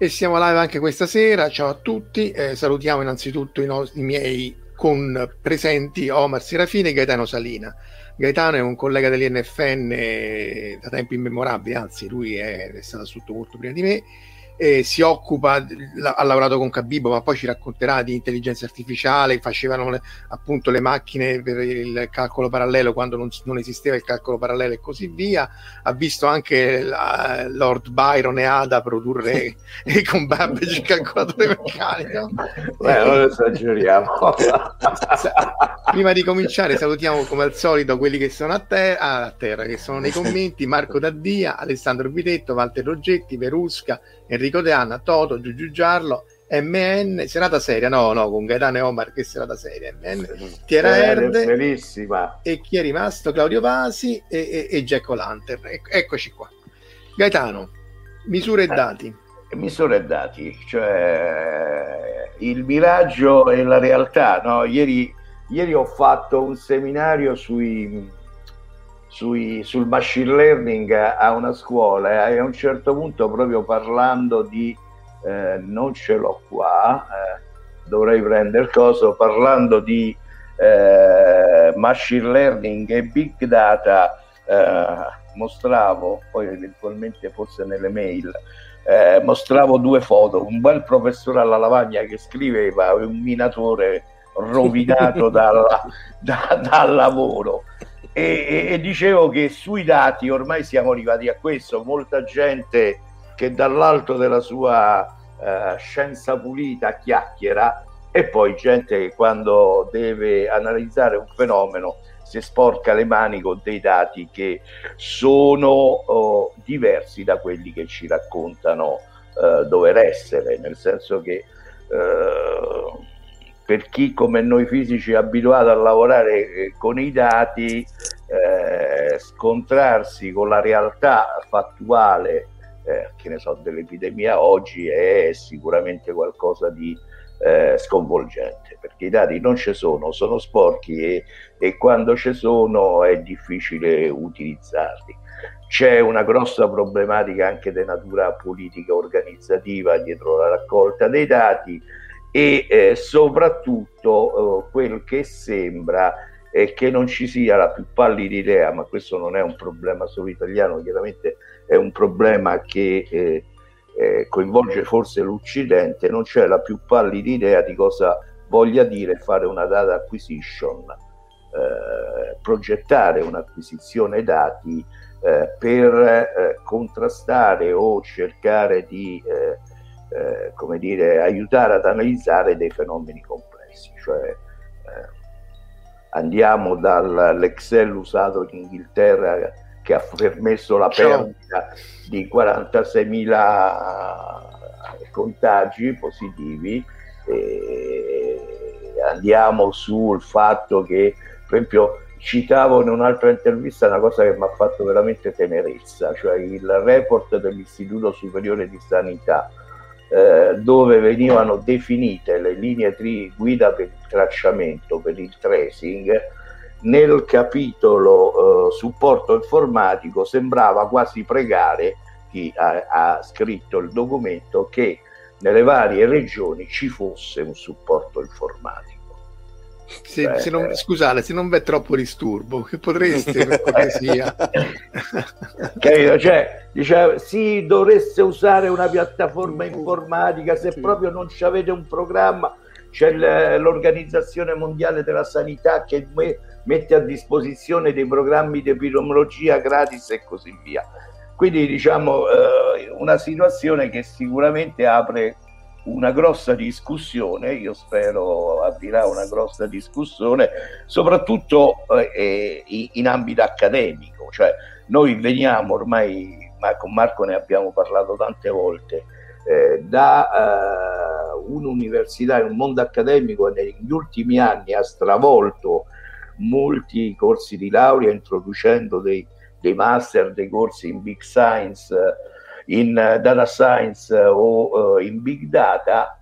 E siamo live anche questa sera. Ciao a tutti. Eh, salutiamo innanzitutto i, nostri, i miei con presenti Omar Serafini e Gaetano Salina. Gaetano è un collega dell'INFN da tempi immemorabili, anzi lui è, è stato assunto molto prima di me eh, si occupa, la, ha lavorato con Cabibo, ma poi ci racconterà di intelligenza artificiale, facevano le, appunto le macchine per il calcolo parallelo quando non, non, esisteva il calcolo parallelo e così via. Ha visto anche la, Lord Byron e Ada produrre con Babbage il calcolatore meccanico. Beh, non esageriamo. Prima di cominciare salutiamo come al solito quelli che sono a, ter- a terra, che sono nei commenti, Marco Daddia, Alessandro Vitetto, Walter Roggetti, Verusca, Enrico De Anna, Toto, Giugiu Giarlo, MN, serata seria, no, no, con Gaetano e Omar, che serata seria, MN, Tiera Erde, bellissima. e chi è rimasto? Claudio Vasi e, e, e Jack O'Lantern. Ec- eccoci qua. Gaetano, misure e eh, dati. misure e dati, cioè il miraggio e la realtà, no? Ieri, ieri ho fatto un seminario sui sui, sul machine learning a una scuola e a un certo punto proprio parlando di eh, non ce l'ho qua eh, dovrei prendere coso parlando di eh, machine learning e big data eh, mostravo poi eventualmente forse nelle mail eh, mostravo due foto un bel professore alla lavagna che scriveva un minatore rovinato dalla, da, dal lavoro e, e, dicevo che sui dati ormai siamo arrivati a questo, molta gente che dall'alto della sua uh, scienza pulita chiacchiera e poi gente che quando deve analizzare un fenomeno si sporca le mani con dei dati che sono uh, diversi da quelli che ci raccontano uh, dover essere, nel senso che per chi come noi fisici è abituato a lavorare eh, con i dati, eh, scontrarsi con la realtà fattuale, eh, che ne so, dell'epidemia oggi è sicuramente qualcosa di eh, sconvolgente, perché i dati non ci sono, sono sporchi e, e quando ci sono è difficile utilizzarli. C'è una grossa problematica anche di natura politica organizzativa dietro la raccolta dei dati e eh, soprattutto eh, quel che sembra è che non ci sia la più pallida idea, ma questo non è un problema solo italiano, chiaramente è un problema che eh, eh, coinvolge forse l'Occidente, non c'è la più pallida idea di cosa voglia dire fare una data acquisition, eh, progettare un'acquisizione dati eh, per contrastare o cercare di eh, eh, come dire, aiutare ad analizzare dei fenomeni complessi. Cioè, andiamo dall'Excel usato in Inghilterra che ha permesso la perdita di 46.000 contagi positivi andiamo sul fatto che per esempio citavo in un'altra intervista una cosa che mi ha fatto veramente tenerezza, cioè il report dell'Istituto Superiore di Sanità, eh, dove venivano definite le linee tri- guida per il tracciamento, per il tracing, nel capitolo eh, supporto informatico sembrava quasi pregare chi ha, ha scritto il documento che nelle varie regioni ci fosse un supporto informatico. Se, Beh, se non, scusate, se non v'è troppo disturbo, che potreste per cortesia. Capito? Cioè, diceva, sì, dovreste usare una piattaforma informatica, se sì. proprio non avete un programma, c'è l'Organizzazione Mondiale della Sanità che mette a disposizione dei programmi di epidemiologia gratis e così via. Quindi diciamo eh, una situazione che sicuramente apre una grossa discussione, io spero aprirà una grossa discussione, soprattutto eh, in ambito accademico, cioè noi veniamo ormai, ma con Marco ne abbiamo parlato tante volte, eh, da eh, un'università, un mondo accademico che negli ultimi anni ha stravolto molti corsi di laurea introducendo dei, dei master, dei corsi in big science in uh, data science uh, o uh, in big data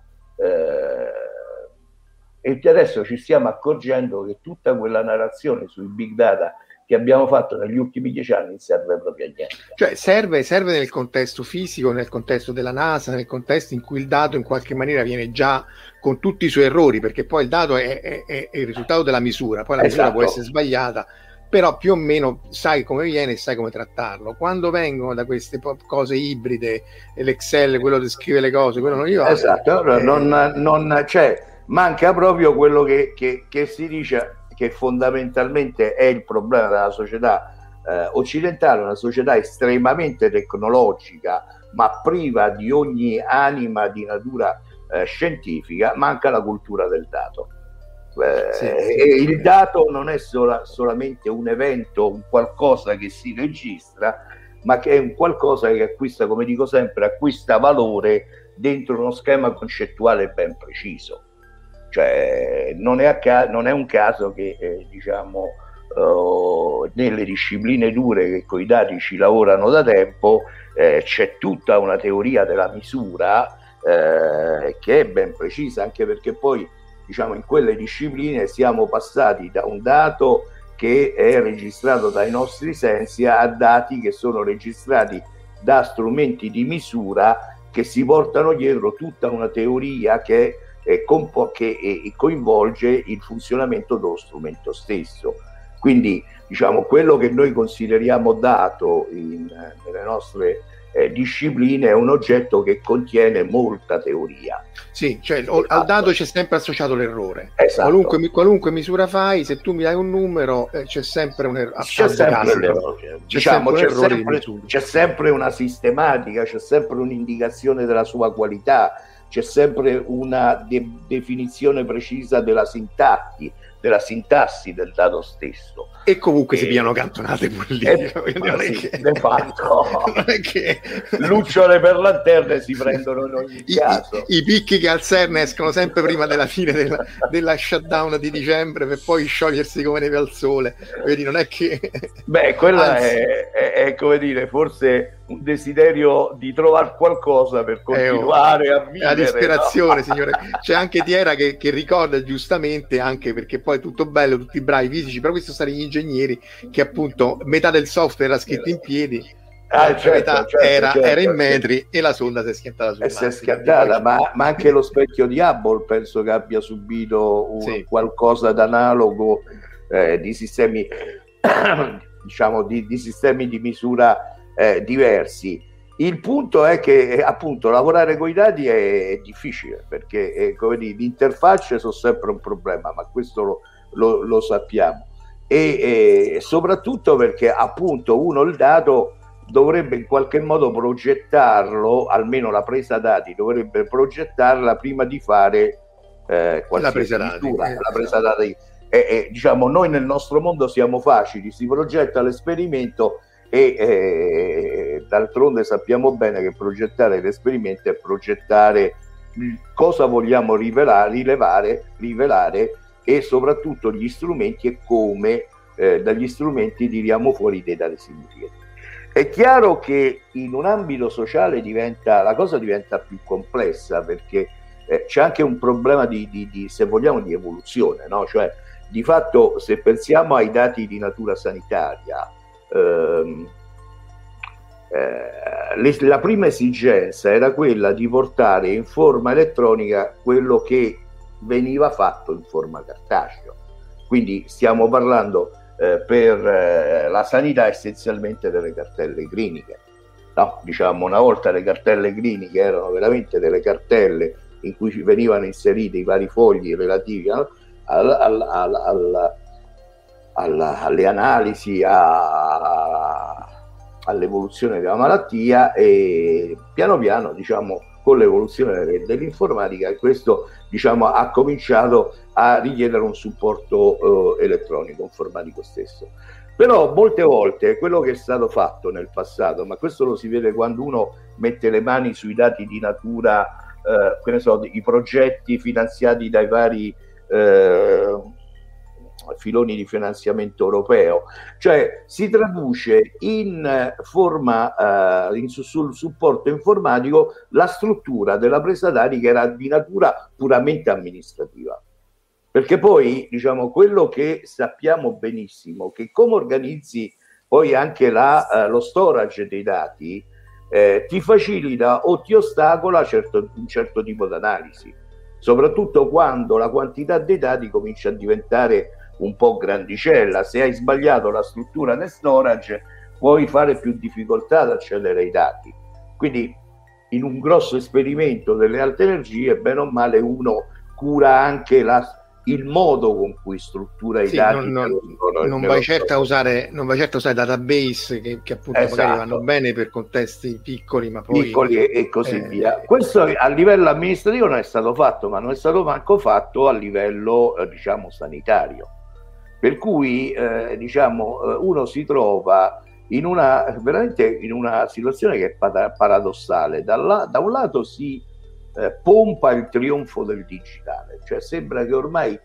e adesso ci stiamo accorgendo che tutta quella narrazione sui big data che abbiamo fatto negli ultimi dieci anni serve proprio a niente. Cioè serve, serve, nel contesto fisico, nel contesto della NASA, nel contesto in cui il dato in qualche maniera viene già con tutti i suoi errori, perché poi il dato è, è, è il risultato della misura, poi la esatto. misura può essere sbagliata, però più o meno sai come viene e sai come trattarlo. Quando vengono da queste cose ibride, l'Excel, quello che scrive le cose, quello non gli va. Esatto, eh, non, non, cioè, manca proprio quello che, che, che, si dice che fondamentalmente è il problema della società eh, occidentale, una società estremamente tecnologica, ma priva di ogni anima di natura eh, scientifica, manca la cultura del dato eh, sì, sì, il dato non è sola, solamente un evento, un qualcosa che si registra, ma che è un qualcosa che acquista, come dico sempre, acquista valore dentro uno schema concettuale ben preciso. Cioè, non è, ca- non è un caso che, eh, diciamo, uh, nelle discipline dure che con i dati ci lavorano da tempo, eh, c'è tutta una teoria della misura eh, che è ben precisa, anche perché poi diciamo, in quelle discipline siamo passati da un dato che è registrato dai nostri sensi a dati che sono registrati da strumenti di misura che si portano dietro tutta una teoria che, è compo- che è, coinvolge il funzionamento dello strumento stesso. Quindi diciamo quello che noi consideriamo dato in, nelle nostre eh, discipline è un oggetto che contiene molta teoria. Sì, cioè esatto. al dato c'è sempre associato l'errore. Esatto. Qualunque, qualunque, misura fai, se tu mi dai un numero, eh, c'è sempre un errore. C'è, diciamo, c'è, sempre, c'è sempre una sistematica, c'è sempre un'indicazione della sua qualità, c'è sempre una de- definizione precisa della sintassi della sintassi del dato stesso. E comunque e... si piano cantonate pure lì. E, non, sì, che... fatto. non è che... Lucciole per lanterne si prendono in ogni I, caso. I, I, picchi che al CERN escono sempre prima della fine della, della, shutdown di dicembre per poi sciogliersi come neve al sole. Vedi, non è che... Beh, quella è, è, è, come dire, forse un desiderio di trovare qualcosa per continuare a vivere. La disperazione, no? signore. C'è anche Tiera che, che ricorda giustamente, anche perché poi è tutto bello, tutti bravi fisici, però questo stare gli ingegneri che appunto metà del software era scritto in piedi, ah, certo, metà certo, era, certo. era, in metri e la sonda si è schiantata su. E si è schiantata, ma, ma, anche lo specchio di Hubble penso che abbia subito un, sì. qualcosa d'analogo eh, di sistemi, diciamo, di, di sistemi di misura eh, diversi. il punto è che eh, appunto lavorare con i dati è, è difficile perché è, come dire, le interfacce sono sempre un problema, ma questo lo, lo, lo sappiamo. E, e, soprattutto perché appunto uno il dato dovrebbe in qualche modo progettarlo, almeno la presa dati dovrebbe progettarla prima di fare eh, la presa dati. Misura, la presa dati. E, e, diciamo, noi nel nostro mondo siamo facili, si progetta l'esperimento e eh, d'altronde sappiamo bene che progettare l'esperimento è progettare cosa vogliamo rivelare, rilevare, rivelare e soprattutto gli strumenti e come eh, dagli strumenti tiriamo fuori dei dati significativi. È chiaro che in un ambito sociale diventa, la cosa diventa più complessa perché eh, c'è anche un problema di, di, di, se vogliamo, di evoluzione, no? cioè di fatto se pensiamo ai dati di natura sanitaria, ehm, eh, la prima esigenza era quella di portare in forma elettronica quello che veniva fatto in forma cartacea. Quindi stiamo parlando eh, per eh, la sanità essenzialmente delle cartelle cliniche. No, diciamo una volta le cartelle cliniche erano veramente delle cartelle in cui ci venivano inseriti i vari fogli relativi al, al, al, alle analisi, a, all'evoluzione della malattia e piano piano diciamo con l'evoluzione dell'informatica questo diciamo, ha cominciato a richiedere un supporto eh, elettronico, informatico stesso. Però molte volte quello che è stato fatto nel passato, ma questo lo si vede quando uno mette le mani sui dati di natura, eh, che ne so, i progetti finanziati dai vari eh, filoni di finanziamento europeo, cioè si traduce in forma, eh, in, sul supporto informatico, la struttura della presa dati che era di natura puramente amministrativa. Perché poi, diciamo, quello che sappiamo benissimo, che come organizzi poi anche la, eh, lo storage dei dati, eh, ti facilita o ti ostacola certo, un certo tipo di analisi, soprattutto quando la quantità dei dati comincia a diventare un po' grandicella. Se hai sbagliato la struttura del storage, puoi fare più difficoltà ad accedere ai dati. Quindi in un grosso esperimento delle alte energie, bene o male, uno cura anche la, il modo con cui struttura i sì, dati. Non, non, non vai certo a usare, non vai certo a usare database che, che appunto esatto. magari vanno bene per contesti piccoli, ma poi... Piccoli e, e così eh, via. Questo a livello amministrativo non è stato fatto, ma non è stato manco fatto a livello, eh, diciamo, sanitario. Per cui eh, diciamo, eh, uno si trova in una, veramente in una situazione che è paradossale. Da, da un lato si eh, pompa il trionfo del digitale, cioè sembra che ormai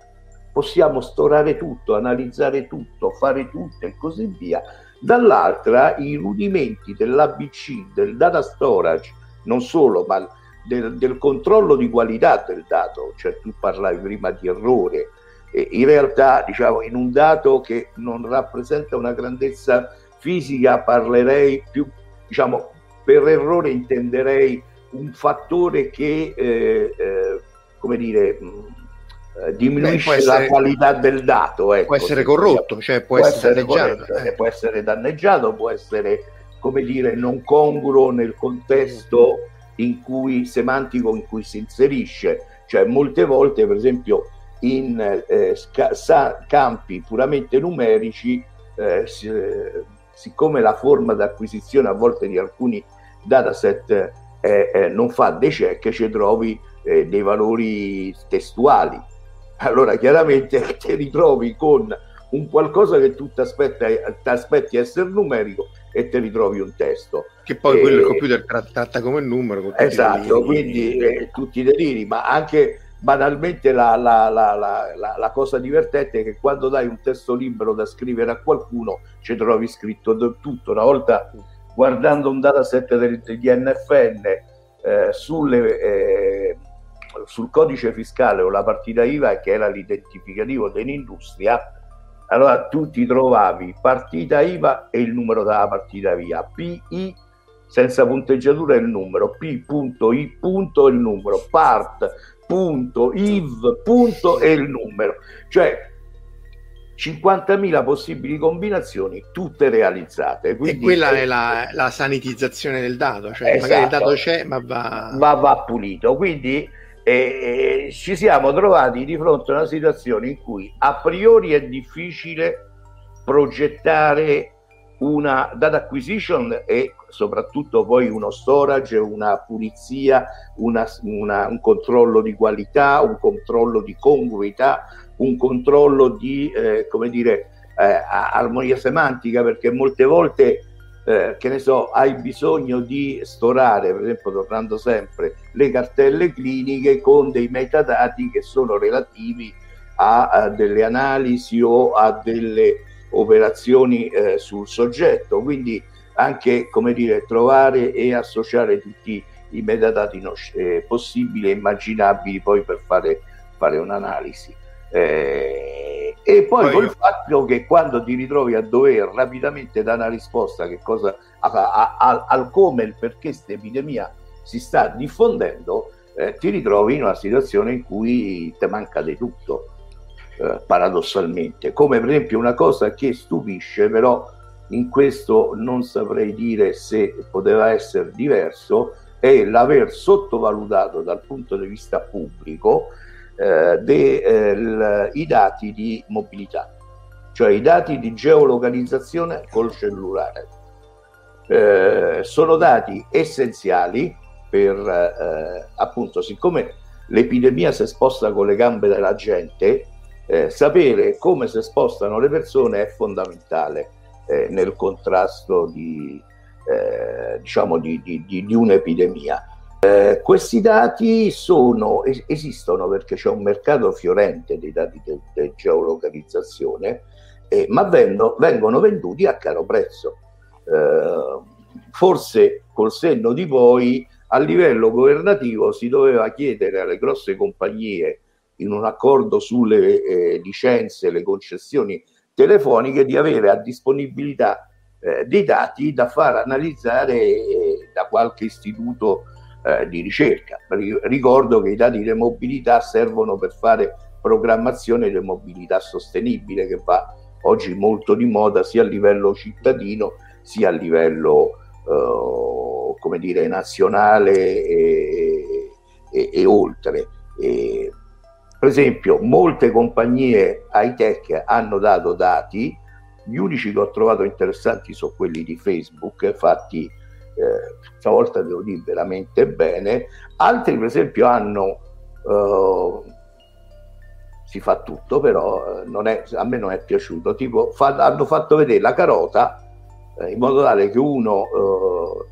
possiamo storare tutto, analizzare tutto, fare tutto e così via. Dall'altra i rudimenti dell'ABC, del data storage, non solo, ma del, del controllo di qualità del dato, cioè tu parlavi prima di errore, in realtà diciamo in un dato che non rappresenta una grandezza fisica parlerei più diciamo per errore intenderei un fattore che eh, eh, come dire mh, eh, diminuisce essere, la qualità del dato ecco, può essere corrotto cioè può, può essere, essere danneggiato eh. può essere danneggiato può essere come dire non congruo nel contesto in cui semantico in cui si inserisce cioè molte volte per esempio in eh, sca- campi puramente numerici, eh, si, siccome la forma d'acquisizione a volte di alcuni dataset non fa dei check, ci trovi eh, dei valori testuali. Allora chiaramente ti ritrovi con un qualcosa che tu ti aspetti essere numerico e ti ritrovi un testo. Che poi e, quello il computer tratta come numero. Esatto, quindi eh, tutti i deliri, ma anche banalmente la, la, la, la, cosa divertente è che quando dai un testo libero da scrivere a qualcuno ci trovi scritto tutto. Una volta guardando un dataset degli NFN eh, sulle, eh, sul codice fiscale o la partita IVA che era l'identificativo dell'industria, allora tu ti trovavi partita IVA e il numero della partita via, PI senza punteggiatura il numero, P.I. il numero, part punto, iv, punto e il numero. Cioè 50.000 possibili combinazioni, tutte realizzate. Quindi, e quella è la, la, sanitizzazione del dato, cioè esatto, magari il dato c'è, ma va... ma va pulito. Quindi eh, ci siamo trovati di fronte a una situazione in cui a priori è difficile progettare una data acquisition e soprattutto poi uno storage, una pulizia, una, una, un controllo di qualità, un controllo di congruità, un controllo di, eh, come dire, eh, armonia semantica, perché molte volte, eh, che ne so, hai bisogno di storare, per esempio, tornando sempre, le cartelle cliniche con dei metadati che sono relativi a, a delle analisi o a delle operazioni eh, sul soggetto, quindi anche come dire, trovare e associare tutti i metadati no, eh, possibili e immaginabili poi per fare, fare un'analisi. Eh, e poi, poi col io... fatto che quando ti ritrovi a dover rapidamente dare una risposta che cosa, a, a, al come e il perché questa epidemia si sta diffondendo, eh, ti ritrovi in una situazione in cui ti manca di tutto, eh, paradossalmente. Come per esempio una cosa che stupisce, però in questo non saprei dire se poteva essere diverso, è l'aver sottovalutato dal punto di vista pubblico eh, de, eh, l, i dati di mobilità, cioè i dati di geolocalizzazione col cellulare. Eh, sono dati essenziali per eh, appunto, siccome l'epidemia si sposta con le gambe della gente, eh, sapere come si spostano le persone è fondamentale eh, nel contrasto di, diciamo di, di, di un'epidemia. Eh, questi dati sono, es- esistono perché c'è un mercato fiorente dei dati di de- geolocalizzazione, eh, ma venno, vengono venduti a caro prezzo. Eh, forse col senno di poi a livello governativo si doveva chiedere alle grosse compagnie in un accordo sulle eh, licenze, le concessioni telefoniche di avere a disponibilità eh, dei dati da far analizzare eh, da qualche istituto eh, di ricerca. Ricordo che i dati di mobilità servono per fare programmazione di mobilità sostenibile che va oggi molto di moda sia a livello cittadino sia a livello eh, come dire nazionale e, e, e oltre. E, per esempio, molte compagnie high tech hanno dato dati, gli unici che ho trovato interessanti sono quelli di Facebook, fatti eh, stavolta devo dire veramente bene, altri per esempio hanno, eh, si fa tutto però eh, è, a me non è piaciuto, tipo fa, hanno fatto vedere la carota eh, in modo tale che uno eh,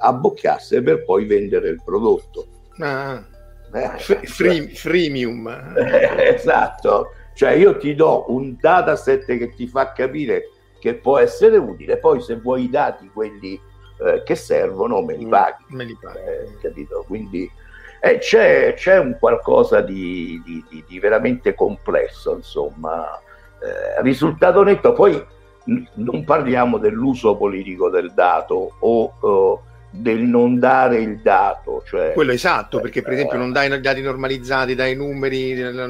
abbocchiasse per poi vendere il prodotto. Ah, eh, free, freemium. esatto, cioè io ti do un dataset che ti fa capire che può essere utile, poi se vuoi i dati, quelli eh, che servono me li mm, paghi. Me li paghi. Eh, capito? Quindi eh, c'è, c'è, un qualcosa di, di, di, di veramente complesso, insomma. Eh, risultato netto, poi n- non parliamo dell'uso politico del dato o del non dare il dato. Cioè, Quello esatto, perché per esempio non dai dati normalizzati, dai numeri, la,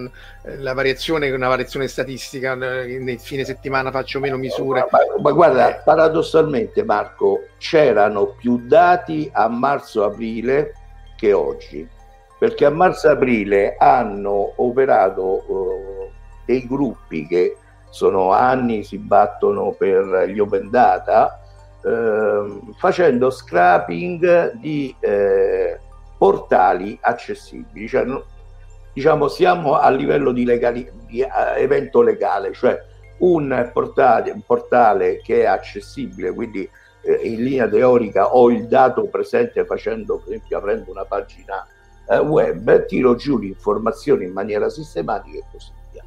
la variazione, una variazione statistica, nel fine settimana faccio meno misure. Ma, ma, ma guarda, paradossalmente Marco, c'erano più dati a marzo-aprile che oggi, perché a marzo-aprile hanno operato uh, dei gruppi che sono anni, si battono per gli open data, eh, facendo scrapping di eh, portali accessibili. Cioè, diciamo, siamo a livello di, legali, di uh, evento legale, cioè un portale, un portale che è accessibile, quindi eh, in linea teorica ho il dato presente facendo, per esempio, aprendo una pagina eh, web, tiro giù l'informazione in maniera sistematica e così via.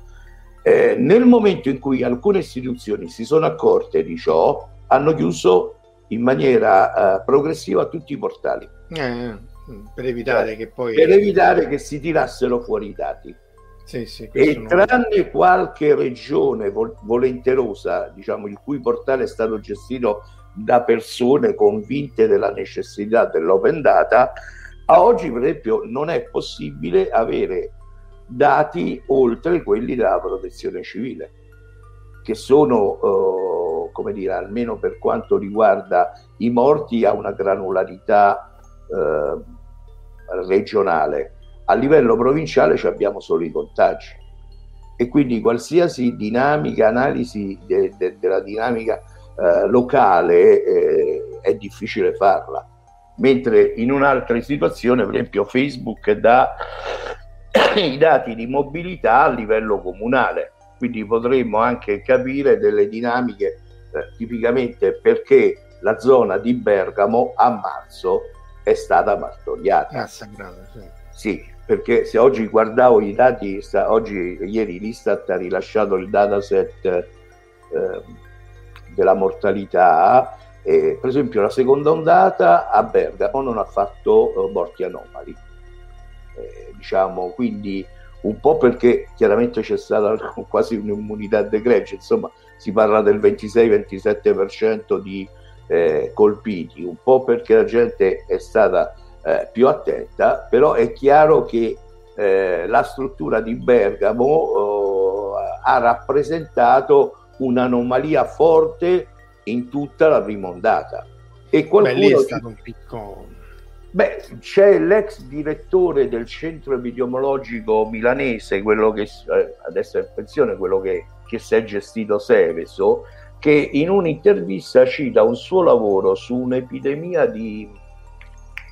Eh, nel momento in cui alcune istituzioni si sono accorte di ciò, hanno chiuso in maniera uh, progressiva tutti i portali. Eh, per evitare eh, che poi... Per evitare che si tirassero fuori i dati. Sì, sì, e tranne non... qualche regione vol- volenterosa, diciamo, il cui portale è stato gestito da persone convinte della necessità dell'open data, a oggi per esempio non è possibile avere dati oltre quelli della protezione civile che sono, eh, come dire, almeno per quanto riguarda i morti, a una granularità eh, regionale. A livello provinciale abbiamo solo i contagi e quindi qualsiasi dinamica, analisi de, de, della dinamica eh, locale eh, è difficile farla. Mentre in un'altra situazione, per esempio Facebook dà i dati di mobilità a livello comunale, quindi potremmo anche capire delle dinamiche eh, tipicamente perché la zona di Bergamo a marzo è stata martoriata. Massacrata, sì. sì, perché se oggi guardavo i dati, sta, oggi, ieri l'Istat ha rilasciato il dataset eh, della mortalità, eh, per esempio la seconda ondata a Bergamo non ha fatto eh, morti anomali. Eh, diciamo, quindi un po' perché chiaramente c'è stata quasi un'immunità de gregge, insomma si parla del 26-27% di eh, colpiti, un po' perché la gente è stata eh, più attenta, però è chiaro che eh, la struttura di Bergamo eh, ha rappresentato un'anomalia forte in tutta la prima ondata. E qualcuno Beh, lì è stato un picco Beh, c'è l'ex direttore del centro epidemiologico milanese, quello che eh, adesso è in pensione, quello che, che si è gestito Seveso, che in un'intervista cita un suo lavoro su un'epidemia di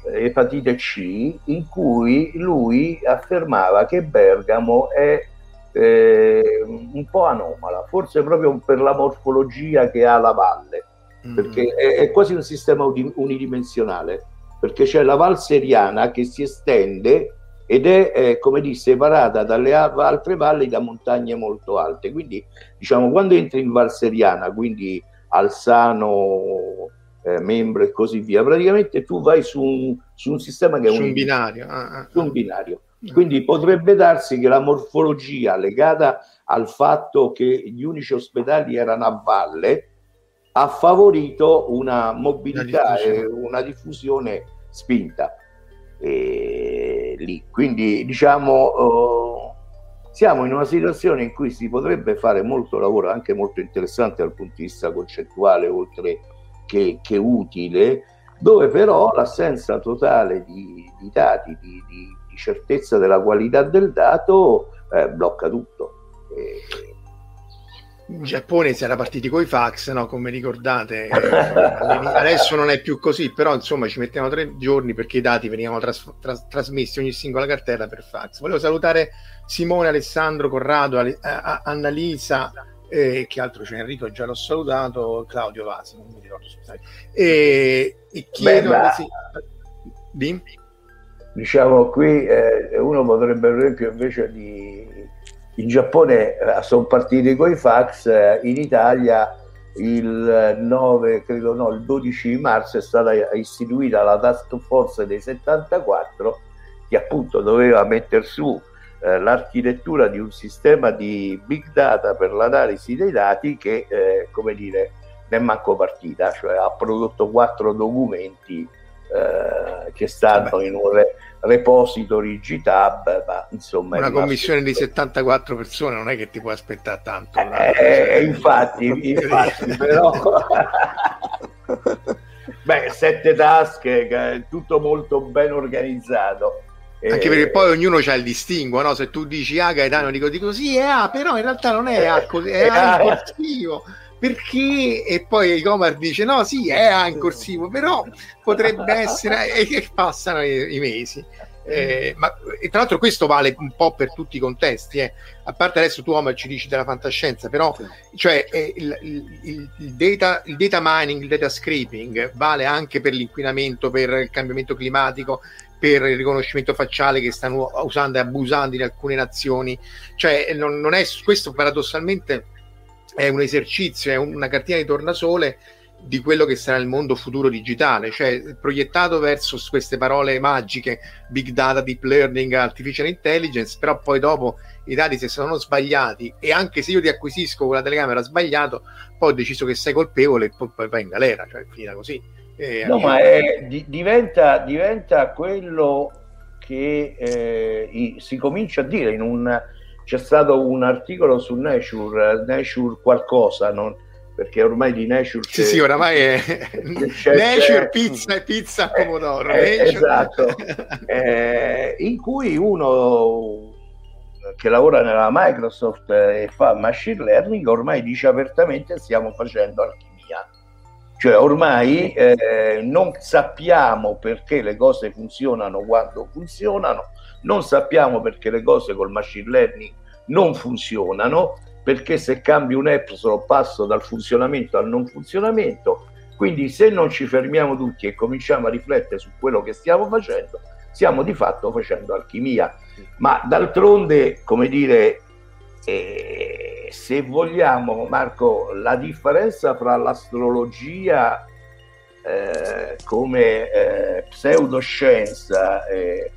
eh, epatite C in cui lui affermava che Bergamo è eh, un po' anomala, forse proprio per la morfologia che ha la valle, mm. perché è, è quasi un sistema unidimensionale perché c'è la Val Seriana che si estende ed è, eh, come dire, separata dalle altre valli da montagne molto alte. Quindi, diciamo, quando entri in Val Seriana, quindi Alzano, eh, Membro e così via, praticamente tu vai su un, su un sistema che è su un, binario. Ah, ah, su un binario. Quindi potrebbe darsi che la morfologia legata al fatto che gli unici ospedali erano a valle ha favorito una mobilità e una diffusione spinta e, lì. Quindi diciamo uh, siamo in una situazione in cui si potrebbe fare molto lavoro, anche molto interessante dal punto di vista concettuale, oltre che, che utile, dove però l'assenza totale di, di dati, di, di, di, certezza della qualità del dato eh, blocca tutto. E, in Giappone si era partiti con i fax, no? come ricordate, adesso non è più così, però insomma ci mettiamo tre giorni perché i dati venivano tras- tras- trasmessi ogni singola cartella per fax. Volevo salutare Simone, Alessandro, Corrado, Ale- Annalisa, eh, che altro c'è Enrico, già l'ho salutato, Claudio Vasi, non mi ricordo scusate. E, e chiedo... Beh, sì, di? Diciamo qui eh, uno potrebbe per esempio invece di in Giappone eh, sono partiti con i fax, eh, in Italia il 9, credo no, il 12 marzo è stata istituita la task force dei 74 che appunto doveva mettere su eh, l'architettura di un sistema di big data per l'analisi dei dati che, eh, come dire, ne è manco partita, cioè ha prodotto quattro documenti eh, che stanno in un re- repository GitHub, ma insomma... Una commissione di 74 persone non è che ti puoi aspettare tanto. Eh, infatti, infatti, però... Beh, sette tasche, tutto molto ben organizzato. Anche perché poi ognuno ha il distinguo, no? Se tu dici A, ah, Gaetano dico, dico sì, è A, però in realtà non è A, è A in corsivo perché? E poi Comar dice no sì è in corsivo però potrebbe essere e che passano i, i mesi. Eh, ma e tra l'altro questo vale un po' per tutti i contesti eh. a parte adesso tu Omar ci dici della fantascienza però cioè eh, il, il, il, data, il data mining il data scraping vale anche per l'inquinamento per il cambiamento climatico per il riconoscimento facciale che stanno usando e abusando in alcune nazioni. Cioè non, non è questo paradossalmente è un esercizio, è una cartina di tornasole di quello che sarà il mondo futuro digitale, cioè proiettato verso queste parole magiche, big data, deep learning, artificial intelligence, però poi dopo i dati se sono sbagliati e anche se io ti acquisisco con la telecamera sbagliato, poi ho deciso che sei colpevole e poi, poi vai in galera, cioè finita così. E no, ma è, di, diventa, diventa, quello che eh, i, si comincia a dire in un c'è stato un articolo su Nature, Nature qualcosa, non, perché ormai di Nature sì, sì, oramai è c'è, Nature, c'è, pizza e pizza eh, pomodoro. Eh, esatto, eh, in cui uno che lavora nella Microsoft e fa machine learning ormai dice apertamente stiamo facendo alchimia. Cioè ormai eh, non sappiamo perché le cose funzionano quando funzionano, non sappiamo perché le cose col machine learning non funzionano, perché se cambi un Epsilon passo dal funzionamento al non funzionamento. Quindi se non ci fermiamo tutti e cominciamo a riflettere su quello che stiamo facendo, stiamo di fatto facendo alchimia. Ma d'altronde, come dire, eh, se vogliamo, Marco, la differenza fra l'astrologia eh, come eh, pseudoscienza e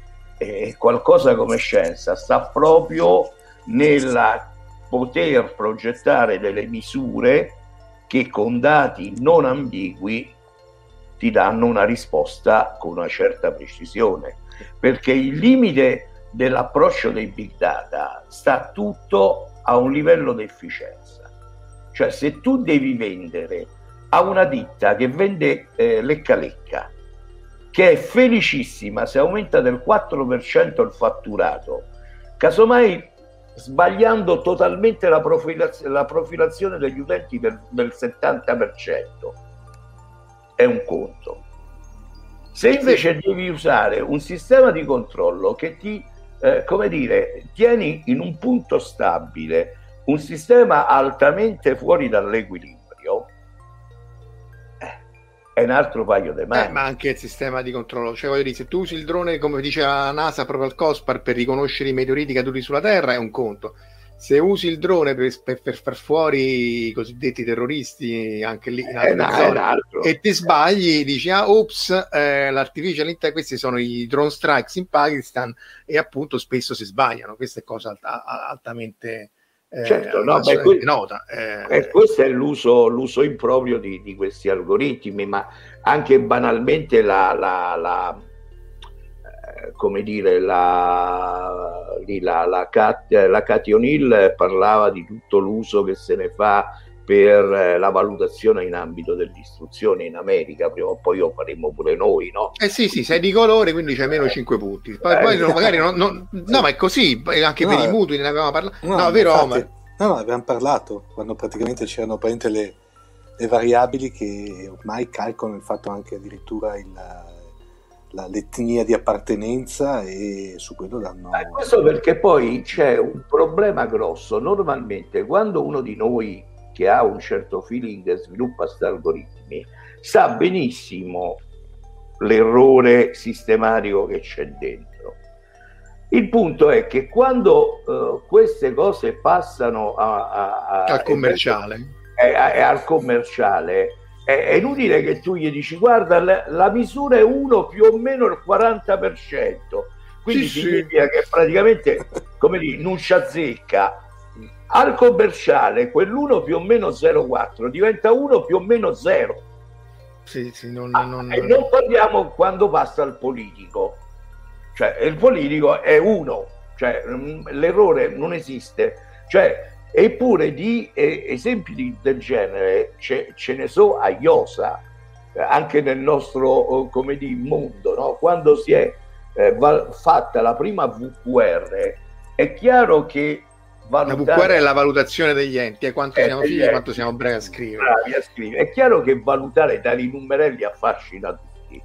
qualcosa come scienza sta proprio nel poter progettare delle misure che con dati non ambigui ti danno una risposta con una certa precisione, perché il limite dell'approccio dei big data sta tutto a un livello di efficienza. Cioè se tu devi vendere a una ditta che vende eh, lecca lecca, che è felicissima se aumenta del 4% il fatturato, casomai sbagliando totalmente la, profilaz- la profilazione degli utenti del, del 70%, è un conto. Se invece devi usare un sistema di controllo che ti, eh, come dire, tieni in un punto stabile, un sistema altamente fuori dall'equilibrio, è un altro paio di mani. Eh, ma anche il sistema di controllo, cioè voglio dire, se tu usi il drone come diceva la NASA proprio al COSPAR per riconoscere i meteoriti caduti sulla Terra è un conto. Se usi il drone per, per, per far fuori i cosiddetti terroristi anche lì in altre eh, zone, e ti sbagli, dici ah ops, eh, l'artificial intelligence, questi sono i drone strikes in Pakistan e appunto spesso si sbagliano, questa è cosa alt- altamente eh, certo, no, beh, que- nota. Eh, eh, questo è l'uso, l'uso improprio di, di, questi algoritmi, ma anche banalmente la, la, la eh, come dire, la, la, la, Cat, la Cathy O'Neill parlava di tutto l'uso che se ne fa per eh, la valutazione in ambito dell'istruzione in America, prima o poi lo faremo pure noi, no? Eh sì, sì, sei di colore, quindi c'è meno 5 punti. Poi, eh, poi no, magari non, non, no, ma è così, anche no, per i eh, mutui ne avevamo parlato. No, no, vero infatti, Omar? No, no, abbiamo parlato, quando praticamente c'erano le, le variabili che ormai calcolano il fatto anche addirittura il, la, l'etnia di appartenenza e su quello danno... Eh, questo perché poi c'è un problema grosso. Normalmente quando uno di noi che ha un certo feeling sviluppa questi algoritmi, sa benissimo l'errore sistematico che c'è dentro. Il punto è che quando uh, queste cose passano a, a, a, al commerciale, è, è, al commerciale è, è, inutile che tu gli dici guarda la, la, misura è 1 più o meno il 40%, quindi sì, significa sì. che praticamente come dire, non ci azzecca al commerciale quell'1 più o meno 0,4 diventa 1 più o meno 0. Sì, sì, non, ah, non, e non parliamo quando passa al politico. Cioè, il politico è uno, cioè, mm, l'errore non esiste. Cioè, eppure di eh, esempi di, del genere ce, ce, ne so a iosa, anche nel nostro oh, come di, mondo. No? Quando si è eh, fatta la prima VQR, è chiaro che valutare... La VQR è la valutazione degli enti, è quanto eh, siamo figli e quanto siamo bravi a scrivere. bravi a scrivere. È chiaro che valutare tali numerelli affascina tutti.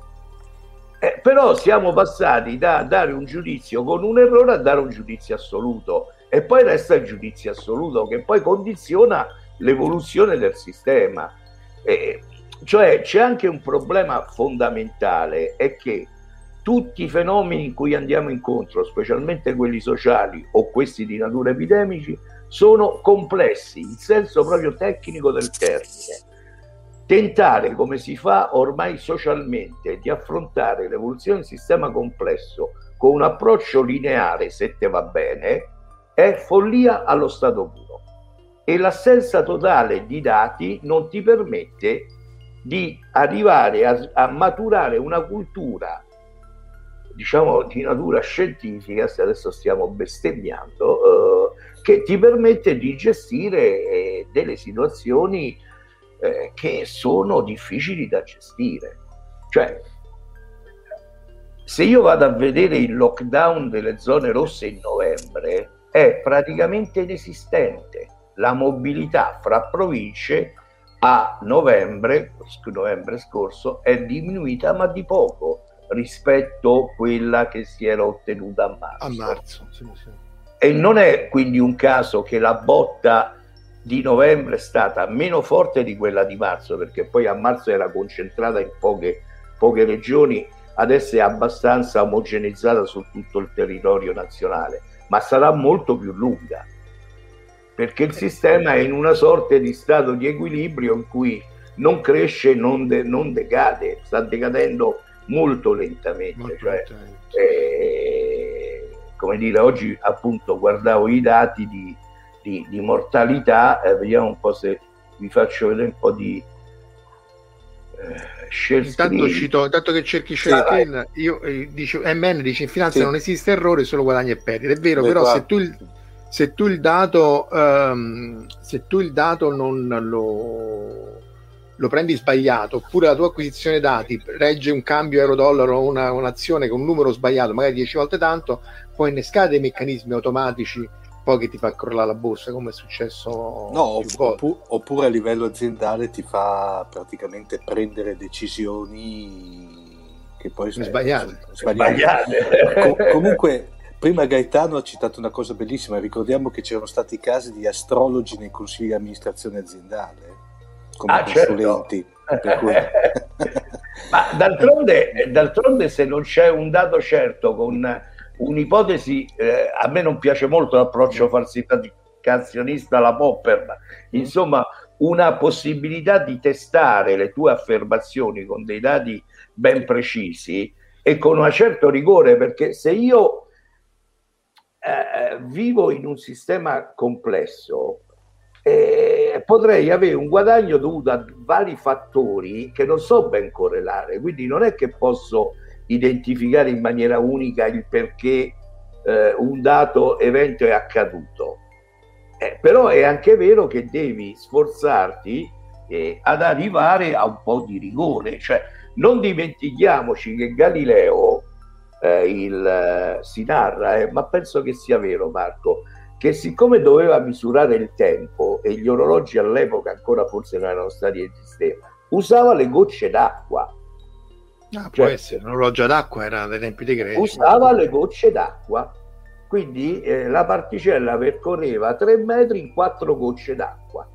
Eh, però siamo passati da dare un giudizio con un errore a dare un giudizio assoluto e poi resta il giudizio assoluto che poi condiziona l'evoluzione del sistema. Eh, cioè c'è anche un problema fondamentale, è che tutti i fenomeni in cui andiamo incontro, specialmente quelli sociali o questi di natura epidemici, sono complessi, in senso proprio tecnico del termine. Tentare, come si fa ormai socialmente, di affrontare l'evoluzione di un sistema complesso con un approccio lineare, se te va bene, è follia allo stato puro. E l'assenza totale di dati non ti permette di arrivare a, a maturare una cultura diciamo di natura scientifica, se adesso stiamo bestemmiando, eh, che ti permette di gestire eh, delle situazioni eh, che sono difficili da gestire. Cioè, se io vado a vedere il lockdown delle zone rosse in novembre, è praticamente inesistente. La mobilità fra province a novembre, novembre scorso è diminuita ma di poco rispetto a quella che si era ottenuta a marzo. A marzo sì, sì. E non è quindi un caso che la botta di novembre è stata meno forte di quella di marzo, perché poi a marzo era concentrata in poche, poche regioni, adesso è abbastanza omogenizzata su tutto il territorio nazionale, ma sarà molto più lunga, perché il sistema è in una sorta di stato di equilibrio in cui non cresce, non, de- non decade, sta decadendo molto lentamente. Molto cioè, eh, come dire, oggi appunto guardavo i dati di, di, di mortalità, eh, vediamo un po' se vi faccio vedere un po' di eh, intanto, cito, intanto che cerchi screen, io eh, dice, MN dice in finanza sì. non esiste errore, solo guadagni e perdite. È vero, Beh, però se tu, il, se tu il dato um, se tu il dato non lo lo prendi sbagliato, oppure la tua acquisizione dati regge un cambio euro-dollaro o una, un'azione con un numero sbagliato, magari 10 volte tanto, puoi innescare dei meccanismi automatici poi che ti fa crollare la borsa, come è successo no, oppure, oppure a livello aziendale ti fa praticamente prendere decisioni che poi sono sbagliate. sbagliate. Com- comunque, prima Gaetano ha citato una cosa bellissima. Ricordiamo che c'erano stati casi di astrologi nei consigli di amministrazione aziendale come ah, consulenti. Certo. Cui... Ma d'altronde, d'altronde, se non c'è un dato certo con un'ipotesi, eh, a me non piace molto l'approccio falsificazionista alla Popper, ma insomma una possibilità di testare le tue affermazioni con dei dati ben precisi e con un certo rigore, perché se io eh, vivo in un sistema complesso, eh, potrei avere un guadagno dovuto a vari fattori che non so ben correlare, quindi non è che posso identificare in maniera unica il perché eh, un dato evento è accaduto. Eh, però è anche vero che devi sforzarti eh, ad arrivare a un po' di rigore, cioè non dimentichiamoci che Galileo, eh, il, eh, si narra, eh, ma penso che sia vero Marco, che siccome doveva misurare il tempo e gli orologi all'epoca ancora forse non erano stati in sistema, usava le gocce d'acqua. Ah, cioè, può essere, un orologio d'acqua era dai tempi dei greci. Usava le gocce d'acqua, quindi eh, la particella percorreva 3 metri in 4 gocce d'acqua.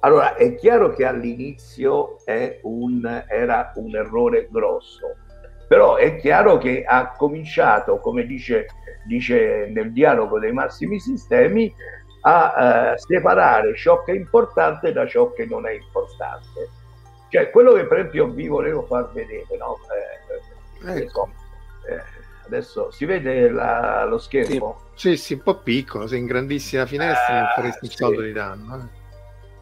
Allora è chiaro che all'inizio un, era un errore grosso, però è chiaro che ha cominciato, come dice dice nel dialogo dei massimi sistemi, a eh, separare ciò che è importante da ciò che non è importante. Cioè, quello che per esempio vi volevo far vedere, no? Eh, eh ecco. eh, adesso si vede la, lo schermo? Sì, sì, sì, un po' piccolo, sei in grandissima finestra non faresti il sì. soldo di danno.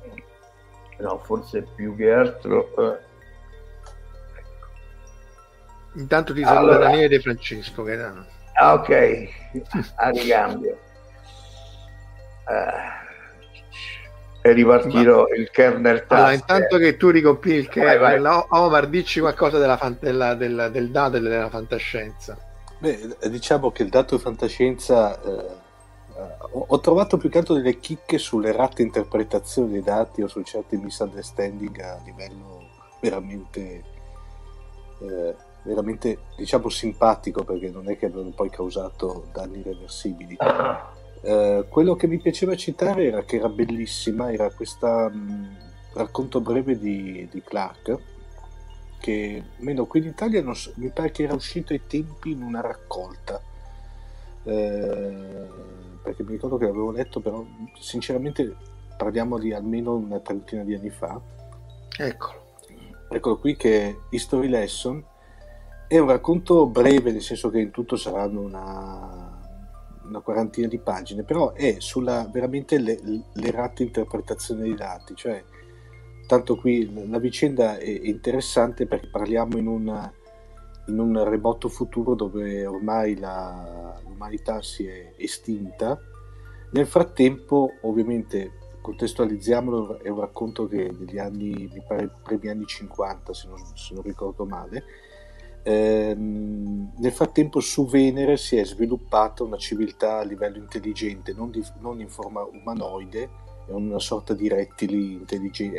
Eh. No, forse più che altro... Intanto ti saluta allora, Daniele De Francesco, Gaetano. Ah, ok, a ricambio. Uh, e ripartirò Ma... il kernel task. Allora, intanto che tu ricompi il kernel, vai, vai. Omar, dici qualcosa della fan- della, della, del dato e della fantascienza. Beh, diciamo che il dato di fantascienza eh, ho trovato più che altro delle chicche sulle errate interpretazioni dei dati o su certi misunderstanding a livello veramente eh, veramente diciamo simpatico perché non è che abbiano poi causato danni irreversibili. Eh, quello che mi piaceva citare era che era bellissima, era questo racconto breve di, di, Clark che almeno qui in Italia non so, mi pare che era uscito ai tempi in una raccolta. Eh, perché mi ricordo che l'avevo letto però sinceramente parliamo di almeno una trentina di anni fa. Eccolo. Eccolo qui che è History Lesson è un racconto breve, nel senso che in tutto saranno una, una quarantina di pagine, però è sulla veramente le, l'errata interpretazione dei dati, cioè tanto qui la vicenda è interessante perché parliamo in, una, in un remoto futuro dove ormai la, l'umanità si è estinta Nel frattempo, ovviamente, contestualizziamolo, è un racconto che degli anni, mi pare, primi anni 50, se non, se non ricordo male. Ehm, nel frattempo su Venere si è sviluppata una civiltà a livello intelligente, non, di, non in forma umanoide, è una sorta di rettili,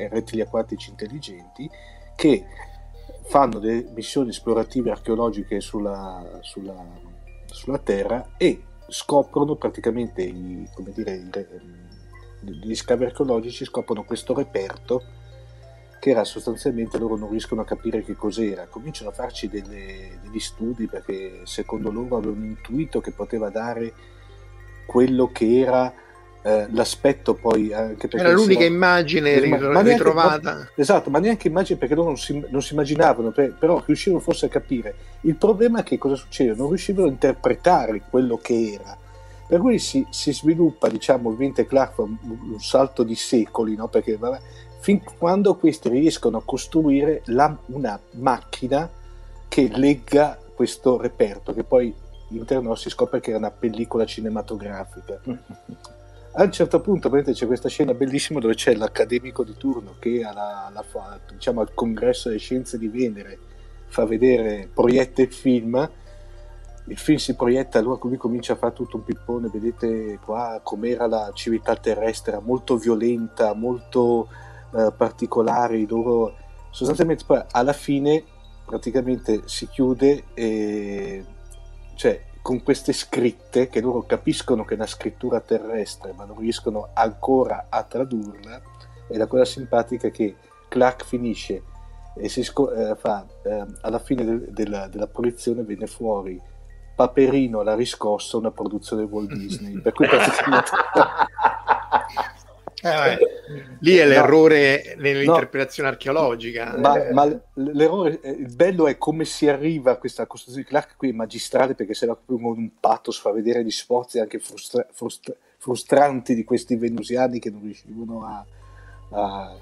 rettili acquatici intelligenti che fanno delle missioni esplorative archeologiche sulla, sulla, sulla Terra e scoprono praticamente i, dire, gli scavi archeologici scoprono questo reperto che era sostanzialmente loro non riescono a capire che cos'era. Cominciano a farci delle, degli studi perché secondo loro avevano intuito che poteva dare quello che era eh, l'aspetto poi anche perché era l'unica siamo... immagine ma, ma ritrovata. ma, esatto ma neanche immagine perché loro non si, non si immaginavano per, però riuscivano forse a capire. Il problema è che cosa succede? Non riuscivano a interpretare quello che era. Per cui si, si sviluppa diciamo il Vinte Clark un, un salto di secoli no? perché vabbè, fin quando questi riescono a costruire la, una macchina che legga questo reperto che poi all'interno si scopre che era una pellicola cinematografica. A un certo punto c'è questa scena bellissima dove c'è l'accademico di turno che alla, alla, diciamo, al congresso delle scienze di Venere fa vedere, proietta il film il film si proietta, allora lui comincia a fare tutto un pippone, vedete qua com'era la civiltà terrestre, molto violenta, molto eh, particolare, loro sostanzialmente poi alla fine praticamente si chiude e cioè con queste scritte che loro capiscono che è una scrittura terrestre ma non riescono ancora a tradurla e la cosa simpatica è che Clark finisce e si sco- eh, fa eh, alla fine de- della, della proiezione viene fuori Paperino la riscossa una produzione Walt Disney. Per cui praticamente Eh, lì è l'errore no, nell'interpretazione no, archeologica. Ma, ma, l'errore, eh, il bello è come si arriva a questa costruzione. Di Clark qui magistrale, perché se no proprio un pathos fa vedere gli sforzi anche frustra, frustra, frustranti di questi venusiani che non riuscivano a, a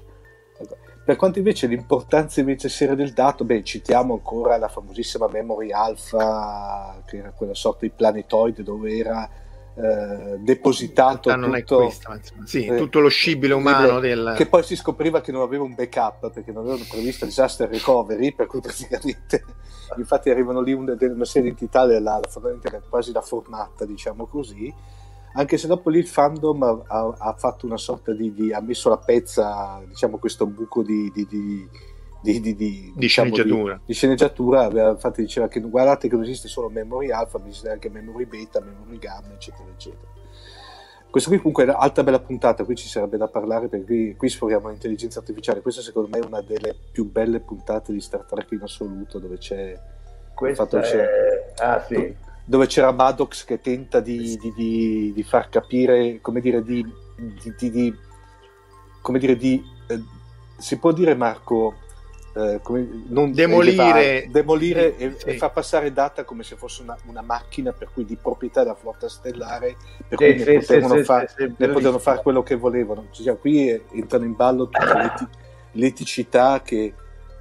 per quanto invece l'importanza invece seria del dato, beh, citiamo ancora la famosissima Memory Alpha, che era quella sorta di planetoide dove era eh, depositato tutto, questa, sì, eh, tutto lo scibile umano del... che poi si scopriva che non aveva un backup perché non avevano previsto disaster recovery per cui praticamente infatti arrivano lì una, una serie di entità della, quasi la formata diciamo così. Anche se dopo lì il fandom ha, ha, ha fatto una sorta di, di, ha messo la pezza diciamo questo buco di, di, di di, di, di, di diciamo, sceneggiatura. Di, sceneggiatura, infatti diceva che guardate che non esiste solo memory alpha, ma esiste anche memory beta, memory gamma, eccetera, eccetera. Questo qui comunque è un'altra bella puntata, qui ci sarebbe da parlare perché qui, qui sforiamo l'intelligenza artificiale. Questa secondo me è una delle più belle puntate di Star Trek in assoluto, dove c'è... Questa è... c'è ah, sì. dove c'era Maddox che tenta di, di, di, di far capire, come dire, di... come dire, di... Eh, si può dire Marco, eh, non demolire, demolire e, sì. e, far passare data come se fosse una, una, macchina per cui di proprietà della flotta stellare per cui sì, ne, sì, potevano, far, ne potevano fare quello che volevano cioè, qui entrano in ballo tutta l'eti- l'eticità che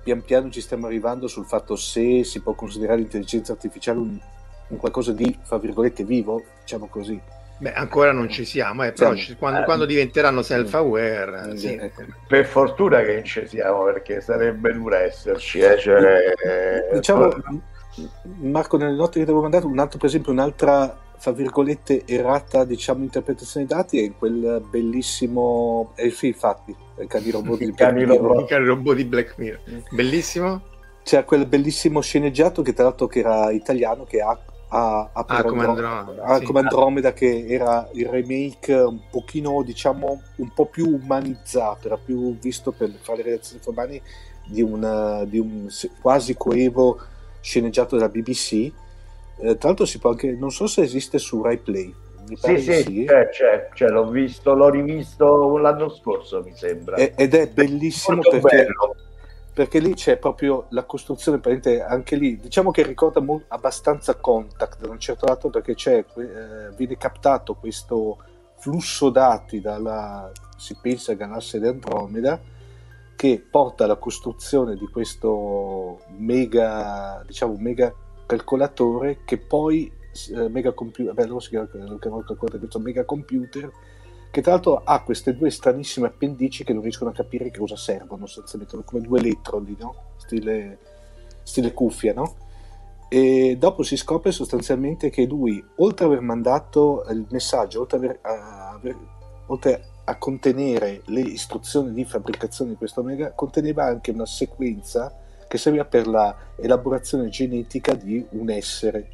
pian piano ci stiamo arrivando sul fatto se si può considerare l'intelligenza artificiale un, un qualcosa di, fra virgolette, vivo, diciamo così. Beh, ancora non ci siamo, eh, però ci, quando, eh, quando, diventeranno self-aware, eh, sì. Per fortuna che non ci siamo, perché sarebbe dura esserci. Eh, cioè, diciamo, Marco, nelle note che ti avevo mandato, un altro, per esempio, un'altra, fra virgolette, errata, diciamo, interpretazione dei dati è in quel bellissimo, il film infatti, il cani robot di Black Mirror. Il cani robot di Black Mirror. Bellissimo? C'era quel bellissimo sceneggiato che tra l'altro che era italiano, che ha a, a, ah, come Andromeda, a, sì. come Andromeda che era il remake un pochino diciamo un po' più umanizzato era più visto per fare le relazioni formali di, una, di un quasi coevo sceneggiato della BBC eh, tra l'altro si può anche non so se esiste su Rai Play mi pare sì, sì, sì. C'è, c'è, c'è, l'ho visto l'ho rivisto l'anno scorso mi sembra ed è bellissimo perché bello perché lì c'è proprio la costruzione, anche lì diciamo che ricorda mo- abbastanza Contact da un certo lato perché eh, viene captato questo flusso dati dalla, si pensa, galassia di Andromeda che porta alla costruzione di questo mega, diciamo, mega calcolatore che poi eh, megacomputer, beh, si chiama, questo megacomputer che tra l'altro ha queste due stranissime appendici che non riescono a capire che cosa servono, sostanzialmente come due elettrodi, no? stile, stile cuffia, no? E dopo si scopre sostanzialmente che lui, oltre ad aver mandato il messaggio, oltre, aver, a, aver, oltre a contenere le istruzioni di fabbricazione di questo mega, conteneva anche una sequenza che serviva per l'elaborazione genetica di un essere,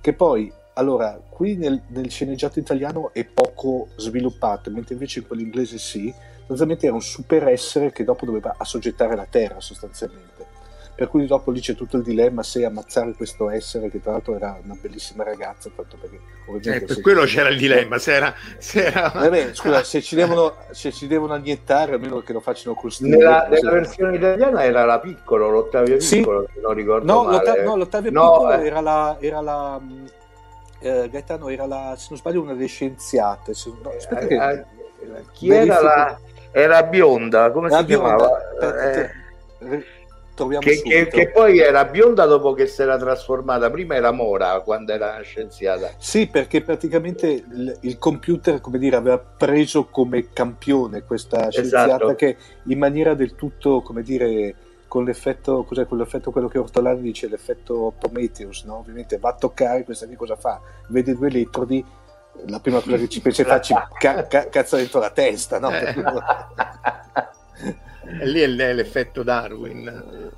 che poi allora, qui nel, nel, sceneggiato italiano è poco sviluppato, mentre invece in quello inglese sì, sostanzialmente era un super essere che dopo doveva assoggettare la Terra sostanzialmente. Per cui dopo lì c'è tutto il dilemma se ammazzare questo essere, che tra l'altro era una bellissima ragazza, tanto perché ovviamente... Eh, per quello c'era il dilemma, se era... Se era... Vabbè, scusa, se ci, devono, se ci devono anniettare, almeno che lo facciano costruire. Nella, nella versione italiana era la Piccolo, l'Ottavio Piccolo, sì. se non ricordo no, male. L'Ottavio, no, l'Ottavio no, Piccolo eh. era la... Era la eh, Gaetano era la, se non sbaglio una delle scienziate se, no, eh, che... eh, chi era la era bionda come era si bionda. chiamava eh, che, che, che, poi era bionda dopo che si era trasformata prima era mora quando era scienziata sì perché praticamente il, il computer come dire aveva preso come campione questa scienziata esatto. che in maniera del tutto come dire con l'effetto, cos'è quell'effetto, quello che Ortolani dice, l'effetto Prometheus, no? Ovviamente va a toccare, questa qui cosa fa? Vede due elettrodi, la prima cosa che ci pensa è farci ca- ca- cazzo dentro la testa, no? Eh. Lì è l'effetto Darwin.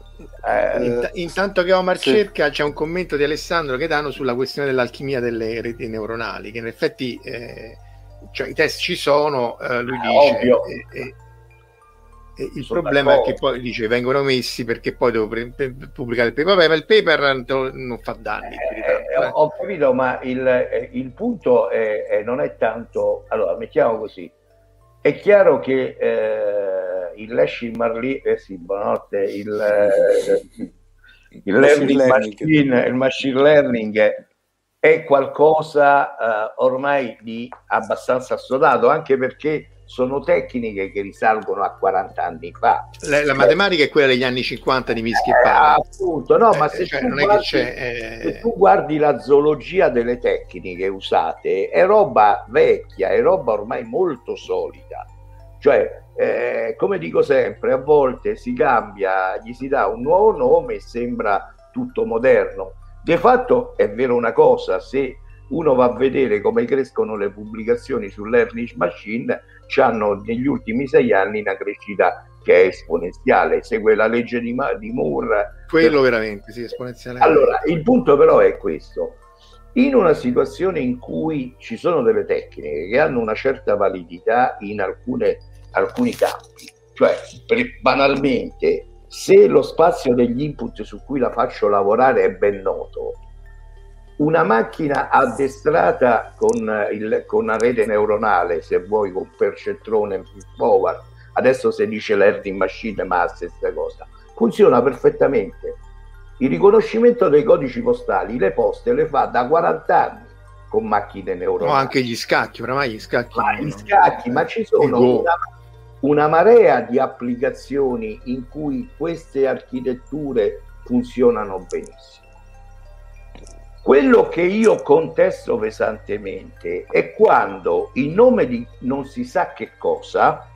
Eh, Int- intanto che Omar sì. cerca, c'è un commento di Alessandro Gaetano sulla questione dell'alchimia delle reti neuronali, che in effetti eh, cioè, i test ci sono, eh, lui dice, ovvio. Il Sono problema d'accordo. è che poi dice vengono messi perché poi devo pre- pre- pubblicare il paper. Vabbè, ma il paper non fa danni. Eh, eh, ho capito, ma il, eh, il punto è, è, non è tanto. Allora, mettiamo così. È chiaro che eh, il Lashing Marley, eh sì, buonanotte, il, eh, il, learning machine, il machine learning è qualcosa ormai di abbastanza assodato, anche perché sono tecniche che risalgono a 40 anni fa. La, la matematica è quella degli anni 50 di Mischia e eh, Appunto, no, eh, ma se, cioè, tu guardi, eh... se tu guardi la zoologia delle tecniche usate, è roba vecchia, è roba ormai molto solida. Cioè, eh, come dico sempre, a volte si cambia, gli si dà un nuovo nome e sembra tutto moderno. De fatto è vero una cosa, se uno va a vedere come crescono le pubblicazioni sull'Earning Machine, hanno negli ultimi sei anni una crescita che è esponenziale, segue la legge di, Ma- di Moore. Quello veramente, sì, esponenziale. Allora, il punto però è questo. In una situazione in cui ci sono delle tecniche che hanno una certa validità in alcune, alcuni campi, cioè banalmente, se lo spazio degli input su cui la faccio lavorare è ben noto, una macchina addestrata con, il, con, una rete neuronale, se vuoi, con percettrone forward, adesso si dice learning machine, ma la stessa cosa, funziona perfettamente. Il riconoscimento dei codici postali, le poste le fa da 40 anni con macchine neuronali. No, anche gli scacchi, oramai gli scacchi. Ma gli scacchi, ma ci sono una, una marea di applicazioni in cui queste architetture funzionano benissimo. Quello che io contesto pesantemente è quando in nome di non si sa che cosa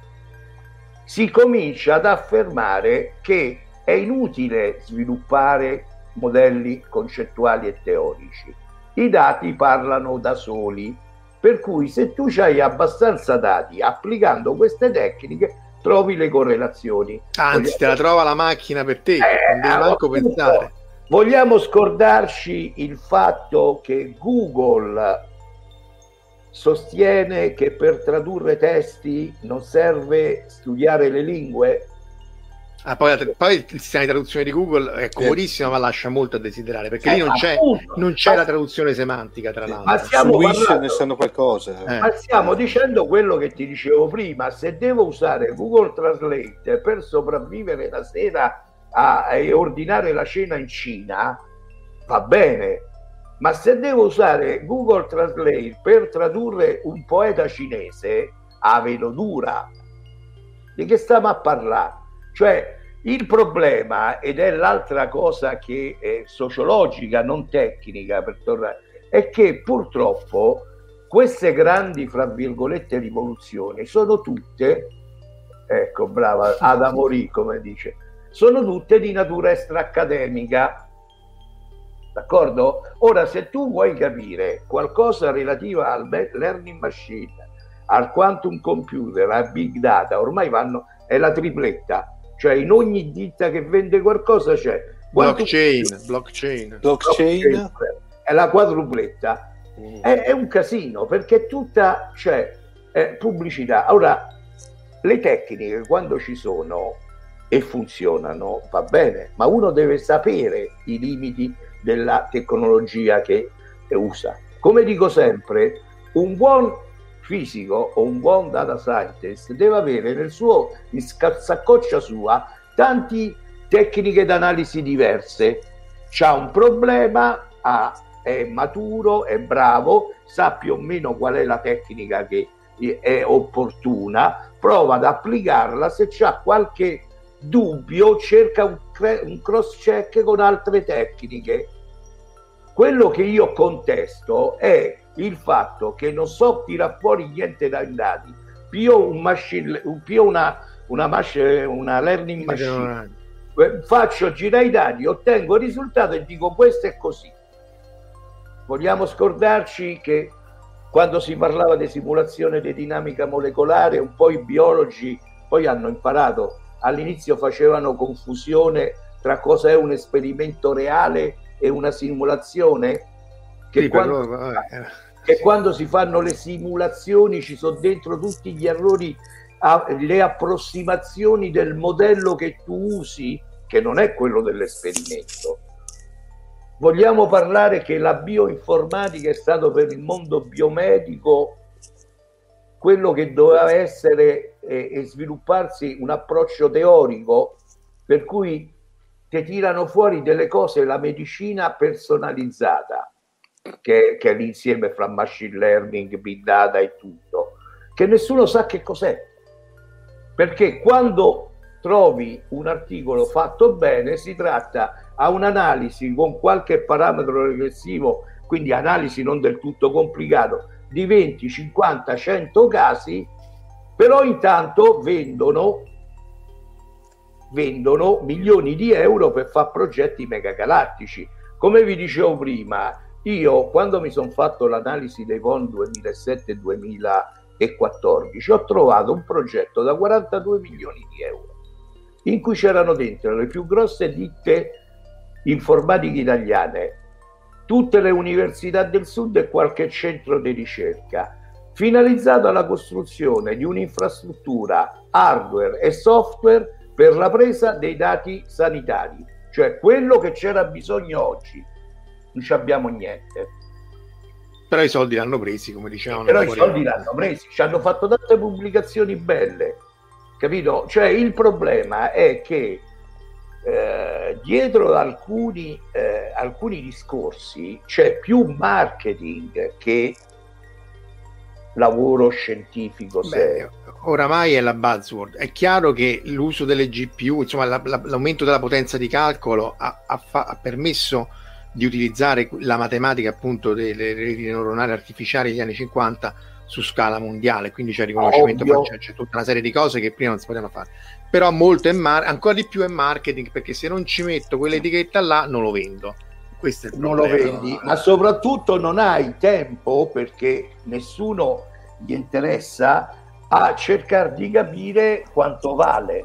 si comincia ad affermare che è inutile sviluppare modelli concettuali e teorici. I dati parlano da soli, per cui se tu hai abbastanza dati applicando queste tecniche trovi le correlazioni. Anzi, te la trova la macchina per te, eh, non devi manco pensare. Vogliamo scordarci il fatto che Google sostiene che per tradurre testi non serve studiare le lingue? Ah, poi, poi, il sistema di traduzione di Google è comodissimo, ma lascia molto a desiderare perché eh, lì non c'è, non c'è ma, la traduzione semantica. Tra l'altro, ma stiamo, parlando, qualcosa. Eh. ma stiamo dicendo quello che ti dicevo prima: se devo usare Google Translate per sopravvivere la sera a, ordinare la cena in Cina, va bene, ma se devo usare Google Translate per tradurre un poeta cinese, a vedo dura. Di che stiamo a parlare? Cioè, il problema, ed è l'altra cosa che è sociologica, non tecnica, per tornare, è che purtroppo queste grandi, fra virgolette, rivoluzioni sono tutte, ecco, brava, ad amorì, come dice, sono tutte di natura extra-accademica. D'accordo? Ora, se tu vuoi capire qualcosa relativa al learning machine, al quantum computer, al big data, ormai vanno, è la tripletta, cioè in ogni ditta che vende qualcosa c'è blockchain, blockchain, blockchain, blockchain, è la quadrupletta Mm. È, è, un casino perché tutta cioè, eh, pubblicità. Ora, le tecniche quando ci sono e funzionano va bene, ma uno deve sapere i limiti della tecnologia che usa. Come dico sempre, un buon fisico o un buon data scientist deve avere nel suo in saccoccia sua tanti tecniche d'analisi diverse. C'ha un problema, ha è maturo, è bravo, sa più o meno qual è la tecnica che è opportuna, prova ad applicarla, se c'è qualche dubbio cerca un, un cross check con altre tecniche. Quello che io contesto è il fatto che non so tirare fuori niente dai dati, più, un machine, più una, una, machine, una learning machine, faccio girare i dati, ottengo il risultato e dico questo è così. Vogliamo scordarci che quando si parlava di simulazione di dinamica molecolare, un po' i biologi poi hanno imparato, all'inizio facevano confusione tra cosa è un esperimento reale e una simulazione, che, sì, quando, però, che quando si fanno le simulazioni ci sono dentro tutti gli errori, le approssimazioni del modello che tu usi, che non è quello dell'esperimento. Vogliamo parlare che la bioinformatica è stato per il mondo biomedico quello che doveva essere e, e svilupparsi un approccio teorico per cui ti tirano fuori delle cose, la medicina personalizzata, che, che, è l'insieme fra machine learning, big data e tutto, che nessuno sa che cos'è. Perché quando trovi un articolo fatto bene, si tratta a un'analisi con qualche parametro regressivo, quindi analisi non del tutto complicato, di 20, 50, 100 casi, però intanto vendono, vendono milioni di euro per fare progetti megagalattici. Come vi dicevo prima, io quando mi sono fatto l'analisi dei PON 2007-2014 ho trovato un progetto da 42 milioni di euro in cui c'erano dentro le più grosse ditte informatiche italiane, tutte le università del sud e qualche centro di ricerca, finalizzato alla costruzione di un'infrastruttura hardware e software per la presa dei dati sanitari, cioè quello che c'era bisogno oggi. Non ci abbiamo niente. Però i soldi l'hanno presi, come dicevano. Però i soldi l'hanno presi, ci hanno fatto tante pubblicazioni belle, capito? Cioè il problema è che eh, dietro alcuni, eh, alcuni discorsi c'è più marketing che lavoro scientifico Beh, serio. Oramai è la buzzword. È chiaro che l'uso delle GPU, insomma, la, la, l'aumento della potenza di calcolo ha, ha, fa, ha, permesso di utilizzare la matematica appunto delle reti neuronali artificiali degli anni 50 su scala mondiale, quindi c'è riconoscimento facciale, c'è tutta una serie di cose che prima non si potevano fare. Però molto è mar- ancora di più è marketing perché se non ci metto quell'etichetta là non lo vendo. Questo è il non lo vendi, ma soprattutto non hai tempo perché nessuno gli interessa a cercare di capire quanto vale.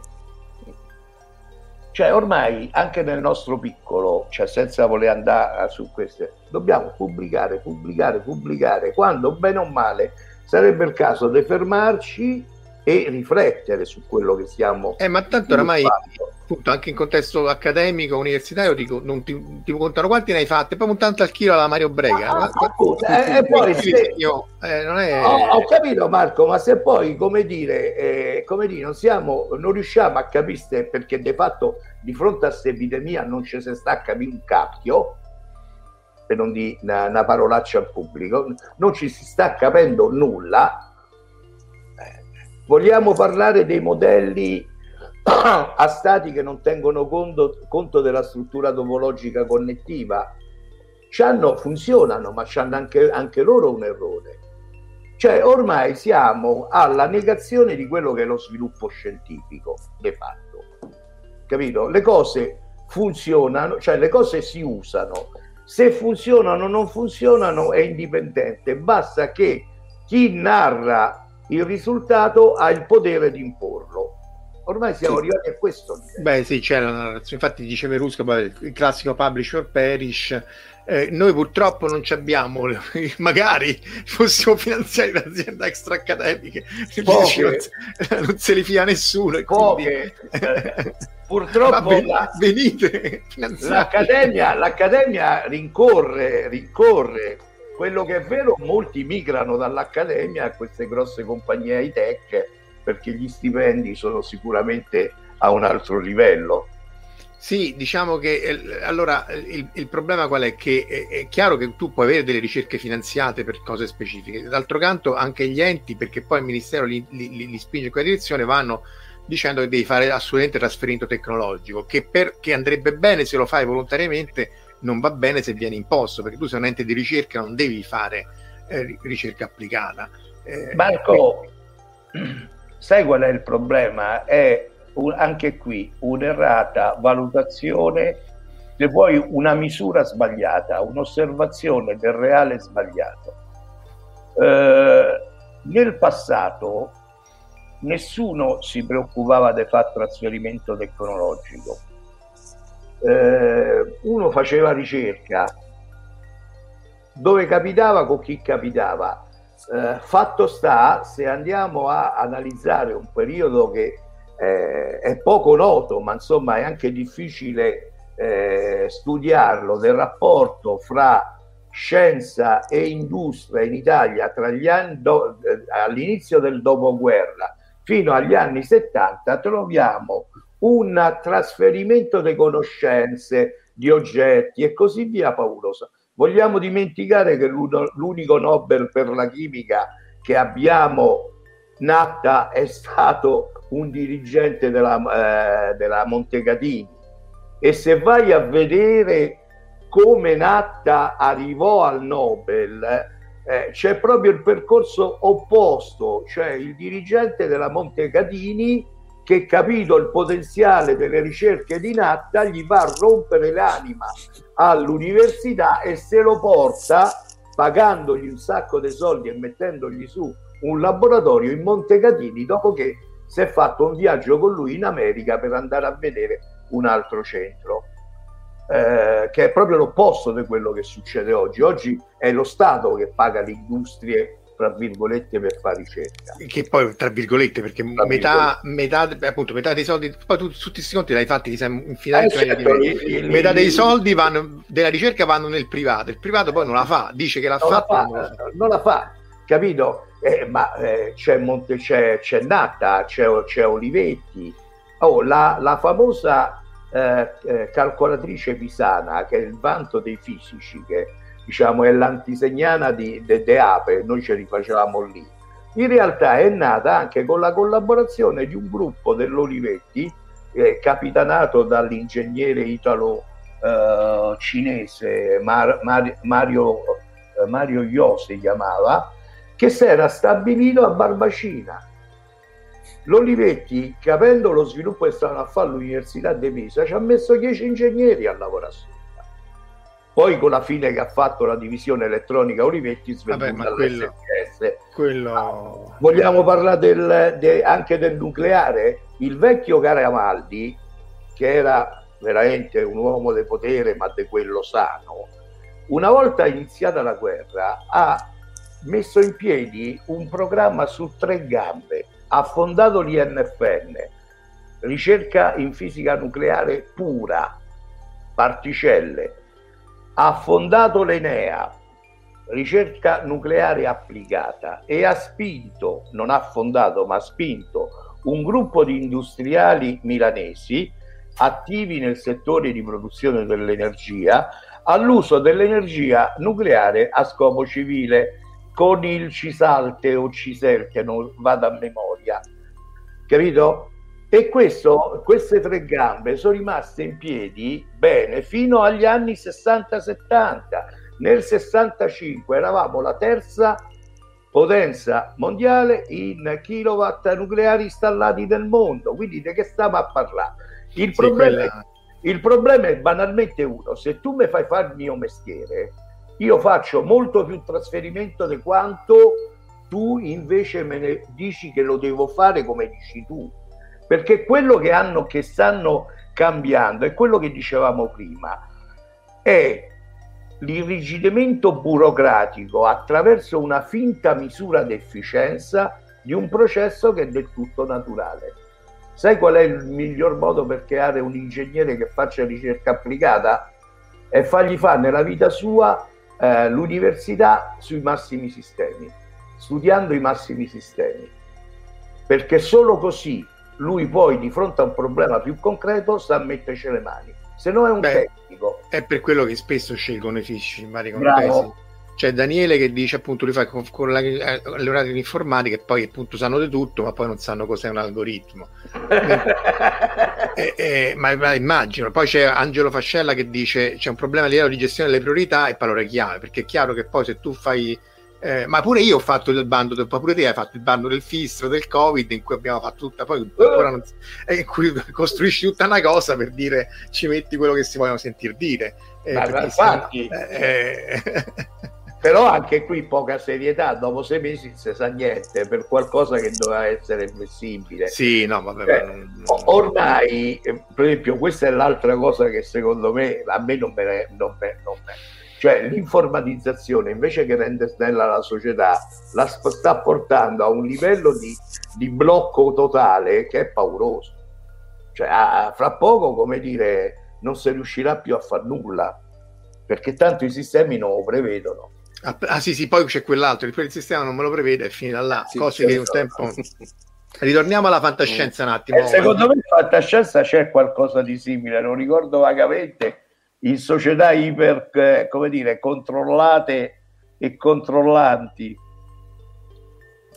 Cioè ormai anche nel nostro piccolo, cioè senza voler andare su queste, dobbiamo pubblicare, pubblicare, pubblicare, quando bene o male sarebbe il caso di fermarci e riflettere su quello che stiamo eh, ma tanto oramai appunto, anche in contesto accademico universitario dico, non ti, ti contano quanti ne hai fatte poi un tanto al chilo alla Mario Brega. Ah, appunto, eh, e poi se, eh, non è... ho, ho, capito Marco ma se poi come dire, eh, come dire non, siamo, non riusciamo a capire perché di fatto di fronte a questa epidemia non ci si sta a capire un cacchio per non dire una, una parolaccia al pubblico, non ci si sta capendo nulla. Vogliamo parlare dei modelli a stati che non tengono conto, conto della struttura topologica connettiva? c'hanno, funzionano, ma hanno anche, anche loro un errore. Cioè ormai siamo alla negazione di quello che è lo sviluppo scientifico, de fatto. Capito? Le cose funzionano, cioè le cose si usano. Se funzionano o non funzionano è indipendente, basta che chi narra il risultato ha il potere di imporlo. Ormai siamo sì. arrivati a questo livello. Beh, sì, c'è la narrazione. Infatti, dice Verusca, il classico publisher perish. Eh, noi purtroppo non ci abbiamo, magari fossimo finanziati da aziende extra accademiche, non se li fia nessuno. Poche. Eh, purtroppo ven- la, venite l'accademia, l'accademia rincorre, rincorre quello che è vero, molti migrano dall'accademia a queste grosse compagnie high tech perché gli stipendi sono sicuramente a un altro livello. Sì, diciamo che eh, allora il, il, problema qual è? Che è, è, chiaro che tu puoi avere delle ricerche finanziate per cose specifiche, d'altro canto anche gli enti, perché poi il Ministero li, li, li spinge in quella direzione, vanno dicendo che devi fare assolutamente trasferimento tecnologico, che, per, che andrebbe bene se lo fai volontariamente, non va bene se viene imposto, perché tu sei un ente di ricerca, non devi fare eh, ricerca applicata. Eh, Marco, e... sai qual è il problema? È un, anche qui un'errata valutazione, se vuoi una misura sbagliata, un'osservazione del reale sbagliato. Eh, nel passato nessuno si preoccupava di fare trasferimento tecnologico. Eh, uno faceva ricerca dove capitava con chi capitava. Eh, fatto sta, se andiamo a analizzare un periodo che eh, è poco noto, ma insomma è anche difficile eh, studiarlo, del rapporto fra scienza e industria in Italia tra gli anni do, eh, all'inizio del dopoguerra fino agli anni 70 troviamo un trasferimento di conoscenze, di oggetti e così via paurosa. Vogliamo dimenticare che l'unico Nobel per la chimica che abbiamo nata è stato un dirigente della, eh, della Montecatini e se vai a vedere come Natta arrivò al Nobel eh, c'è proprio il percorso opposto, cioè il dirigente della Montecatini che capito il potenziale delle ricerche di Natta gli fa rompere l'anima all'università e se lo porta pagandogli un sacco di soldi e mettendogli su un laboratorio in Montecatini dopo che si è fatto un viaggio con lui in America per andare a vedere un altro centro, eh, che è proprio l'opposto di quello che succede oggi. Oggi è lo Stato che paga le industrie tra virgolette per fare ricerca che poi tra virgolette perché tra metà, virgolette. metà appunto metà dei soldi poi tu, tutti questi conti l'hai fatti infilato eh, certo, metà dei soldi vanno, della ricerca vanno nel privato il privato poi non la fa dice che l'ha non fa, la fa. non la fa capito eh, ma eh, c'è, Monte, c'è, c'è Natta, c'è, c'è Olivetti, oh, la, la famosa eh, eh, calcolatrice pisana che è il vanto dei fisici, che diciamo è l'antisegnana di De, de Ape, noi ce li facevamo lì. In realtà è nata anche con la collaborazione di un gruppo dell'Olivetti, eh, capitanato dall'ingegnere italo eh, Mar, Mar, Mario, Mario Io si chiamava, che si era stabilito a Barbacina. L'Olivetti, capendo lo sviluppo che stavano a fare all'Università di Pisa, ci ha messo 10 ingegneri a lavorare sopra. Poi con la fine che ha fatto la divisione elettronica Olivetti svenduta quello, quello... Ah, vogliamo parlare del, de, anche del nucleare? Il vecchio Caramaldi, che era veramente un uomo di potere, ma di quello sano, una volta iniziata la guerra ha messo in piedi un programma su tre gambe, ha fondato l'INFN, ricerca in fisica nucleare pura, particelle, ha fondato l'Enea, ricerca nucleare applicata e ha spinto, non ha fondato ma ha spinto un gruppo di industriali milanesi attivi nel settore di produzione dell'energia all'uso dell'energia nucleare a scopo civile con il Cisalte o Cisel che non vado a memoria, capito? E questo, queste tre gambe sono rimaste in piedi bene fino agli anni 60-70. Nel 65 eravamo la terza potenza mondiale in kilowatt nucleari installati nel mondo. Quindi di che stiamo a parlare? Il, sì, problema, quella... il problema è banalmente uno: se tu mi fai fare il mio mestiere, io faccio molto più trasferimento di quanto tu invece me ne dici che lo devo fare come dici tu. Perché quello che hanno, che stanno cambiando è quello che dicevamo prima, è l'irrigidimento burocratico attraverso una finta misura d'efficienza di un processo che è del tutto naturale. Sai qual è il miglior modo per creare un ingegnere che faccia ricerca applicata? È fargli fare nella vita sua eh, l'università sui massimi sistemi, studiando i massimi sistemi. Perché solo così lui poi di fronte a un problema più concreto sa metterci le mani se no è un Beh, tecnico. È per quello che spesso scelgono i fisici in vari contesti. C'è Daniele che dice appunto lui fa con, con la, eh, le orate di informatica e poi appunto sanno di tutto, ma poi non sanno cos'è un algoritmo. e, e, ma, ma, immagino. Poi c'è Angelo Fascella che dice c'è un problema a livello di gestione delle priorità e parole chiave, perché è chiaro che poi se tu fai eh, ma pure io ho fatto il bando, del, pure te hai fatto il bando del fistro, del covid, in cui abbiamo fatto tutta, poi ancora non, eh, in cui costruisci tutta una cosa per dire ci metti quello che si vogliono sentir dire. Eh, ma infatti, eh, eh. però anche qui poca serietà, dopo sei mesi non si sa niente per qualcosa che doveva essere flessibile. Sì, no, vabbè, cioè, non... Ormai, eh, per esempio, questa è l'altra cosa che secondo me a me non me, non me, non me cioè l'informatizzazione invece che rendere snella la società la sta portando a un livello di, di blocco totale che è pauroso. Cioè, a, fra poco, come dire, non si riuscirà più a fare nulla perché tanto i sistemi non lo prevedono. Ah, ah sì, sì, poi c'è quell'altro, il sistema non me lo prevede e finita là, sì, cose che un tempo... Ritorniamo alla fantascienza un attimo. Eh, secondo me in fantascienza c'è qualcosa di simile, non ricordo vagamente in società iper, eh, come dire, controllate e controllanti.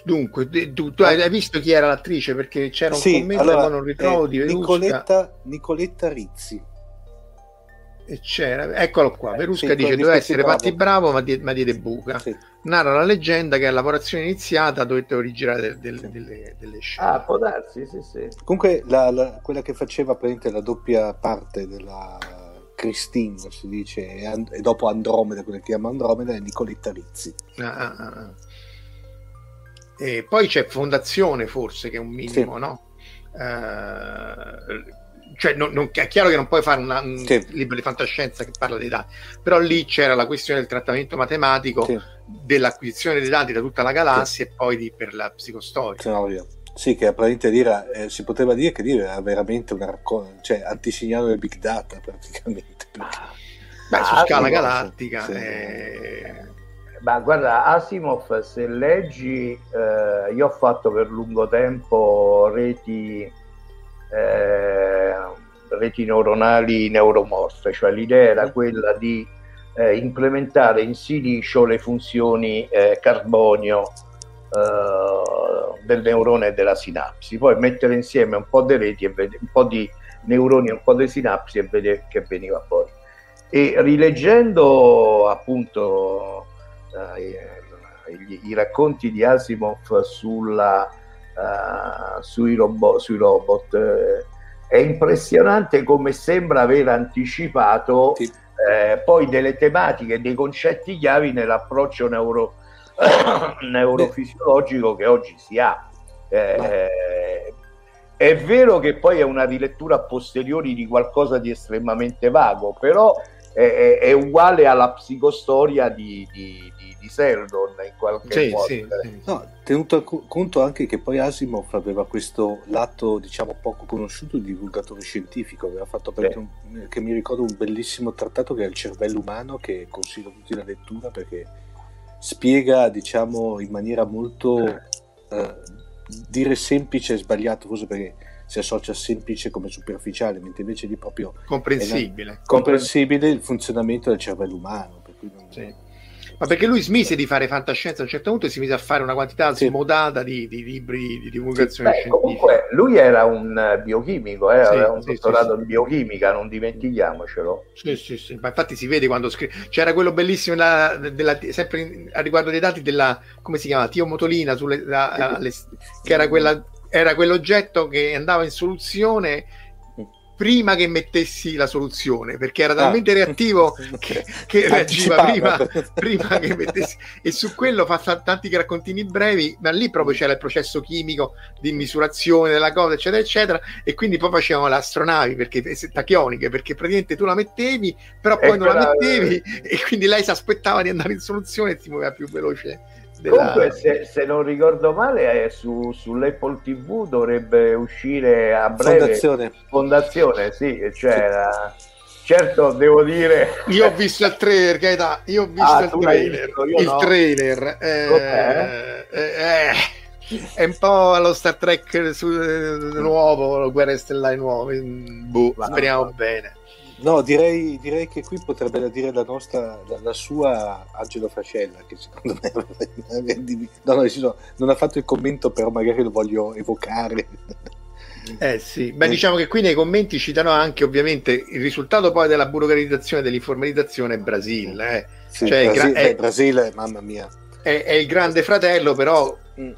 Dunque, tu, tu, hai visto chi era l'attrice? Perché c'era un sì, commento allora, ma non ritrovo eh, di Nicoletta, Nicoletta Rizzi. E c'era, eccolo qua. Verusca sì, dice: Doveva essere bravo. Patti Bravo, ma, di, ma diede buca. Sì. Narra la leggenda che a lavorazione iniziata dovette originare del, del, delle, delle, scene. Ah, può darsi, sì, sì. Comunque, la, la, quella che faceva la doppia parte della Christine si dice e, dopo Andromeda quella che chiama Andromeda è Nicoletta Rizzi ah, ah, ah, ah. e poi c'è Fondazione forse che è un minimo sì. no? Uh, cioè non, non, è chiaro che non puoi fare una, un sì. libro di fantascienza che parla dei dati però lì c'era la questione del trattamento matematico sì. dell'acquisizione dei dati da tutta la galassia e poi di, per la psicostoria sì, che praticamente dire, eh, si poteva dire che dire era veramente una raccolta, cioè antisignano del big data praticamente. Beh, su ah, scala galattica. Sì. Eh... Ma guarda, Asimov, se leggi, eh, io ho fatto per lungo tempo reti, eh, reti neuronali neuromorfe, cioè l'idea era quella di eh, implementare in silicio le funzioni eh, carbonio uh, del neurone e della sinapsi, poi mettere insieme un po' di reti e vedere, un po' di neuroni e un po' di sinapsi e vedere che veniva fuori. E rileggendo appunto uh, i, i, racconti di Asimov sulla, uh, sui, robo, sui, robot, eh, è impressionante come sembra aver anticipato sì. eh, poi delle tematiche, dei concetti chiavi nell'approccio neuro, neurofisiologico che oggi si ha. Eh, è vero che poi è una rilettura a posteriori di qualcosa di estremamente vago, però è, è uguale alla psicostoria di, di, di, Seldon in qualche sì, modo. Sì, sì. No, tenuto conto anche che poi Asimov aveva questo lato diciamo poco conosciuto di divulgatore scientifico, aveva fatto sì. un, che mi ricordo un bellissimo trattato che è il cervello umano che consiglio a tutti la lettura perché spiega, diciamo, in maniera molto eh, dire semplice e sbagliato, forse perché si associa semplice come superficiale, mentre invece di proprio comprensibile, comprensibile il funzionamento del cervello umano. sì. Ma perché lui smise di fare fantascienza a un certo punto e si mise a fare una quantità sì. smodata di, di, libri di divulgazione sì, beh, Comunque lui era un biochimico, eh, sì, aveva un dottorato in biochimica, non dimentichiamocelo. Sì, sì, sì. Ma infatti si vede quando scrive. C'era quello bellissimo della, della, sempre a riguardo dei dati della come si chiama? Tio Motolina, sulle, la, le, che era, quella, era quell'oggetto che andava in soluzione prima che mettessi la soluzione perché era talmente ah. reattivo che, che reagiva prima, prima, che mettessi. E su quello fa tanti raccontini brevi ma lì proprio c'era il processo chimico di misurazione della cosa eccetera eccetera e quindi poi facevano le astronavi perché tachioniche perché praticamente tu la mettevi però poi e non la mettevi e quindi lei si aspettava di andare in soluzione e si muoveva più veloce della... Comunque, se, se, non ricordo male, su, sull'Apple TV dovrebbe uscire a breve Fondazione. Fondazione, sì, cioè la... certo devo dire. Io ho visto il trailer, Gaeta. Io ho visto ah, il trailer. il no. trailer. Eh, eh, eh, è un po' allo Star Trek su, eh, nuovo, Guerre Stellari nuove. Boh, speriamo no. bene. No, direi, direi, che qui potrebbe dire la nostra, la, la sua Angelo Frascella, che secondo me no, no, non ha fatto il commento, però magari lo voglio evocare. Eh sì, beh diciamo che qui nei commenti citano anche ovviamente il risultato poi della burocratizzazione dell'informatizzazione Brasile. Eh. Sì, cioè, Brasile, è, Brasile, mamma mia. È, è, il grande fratello, però mm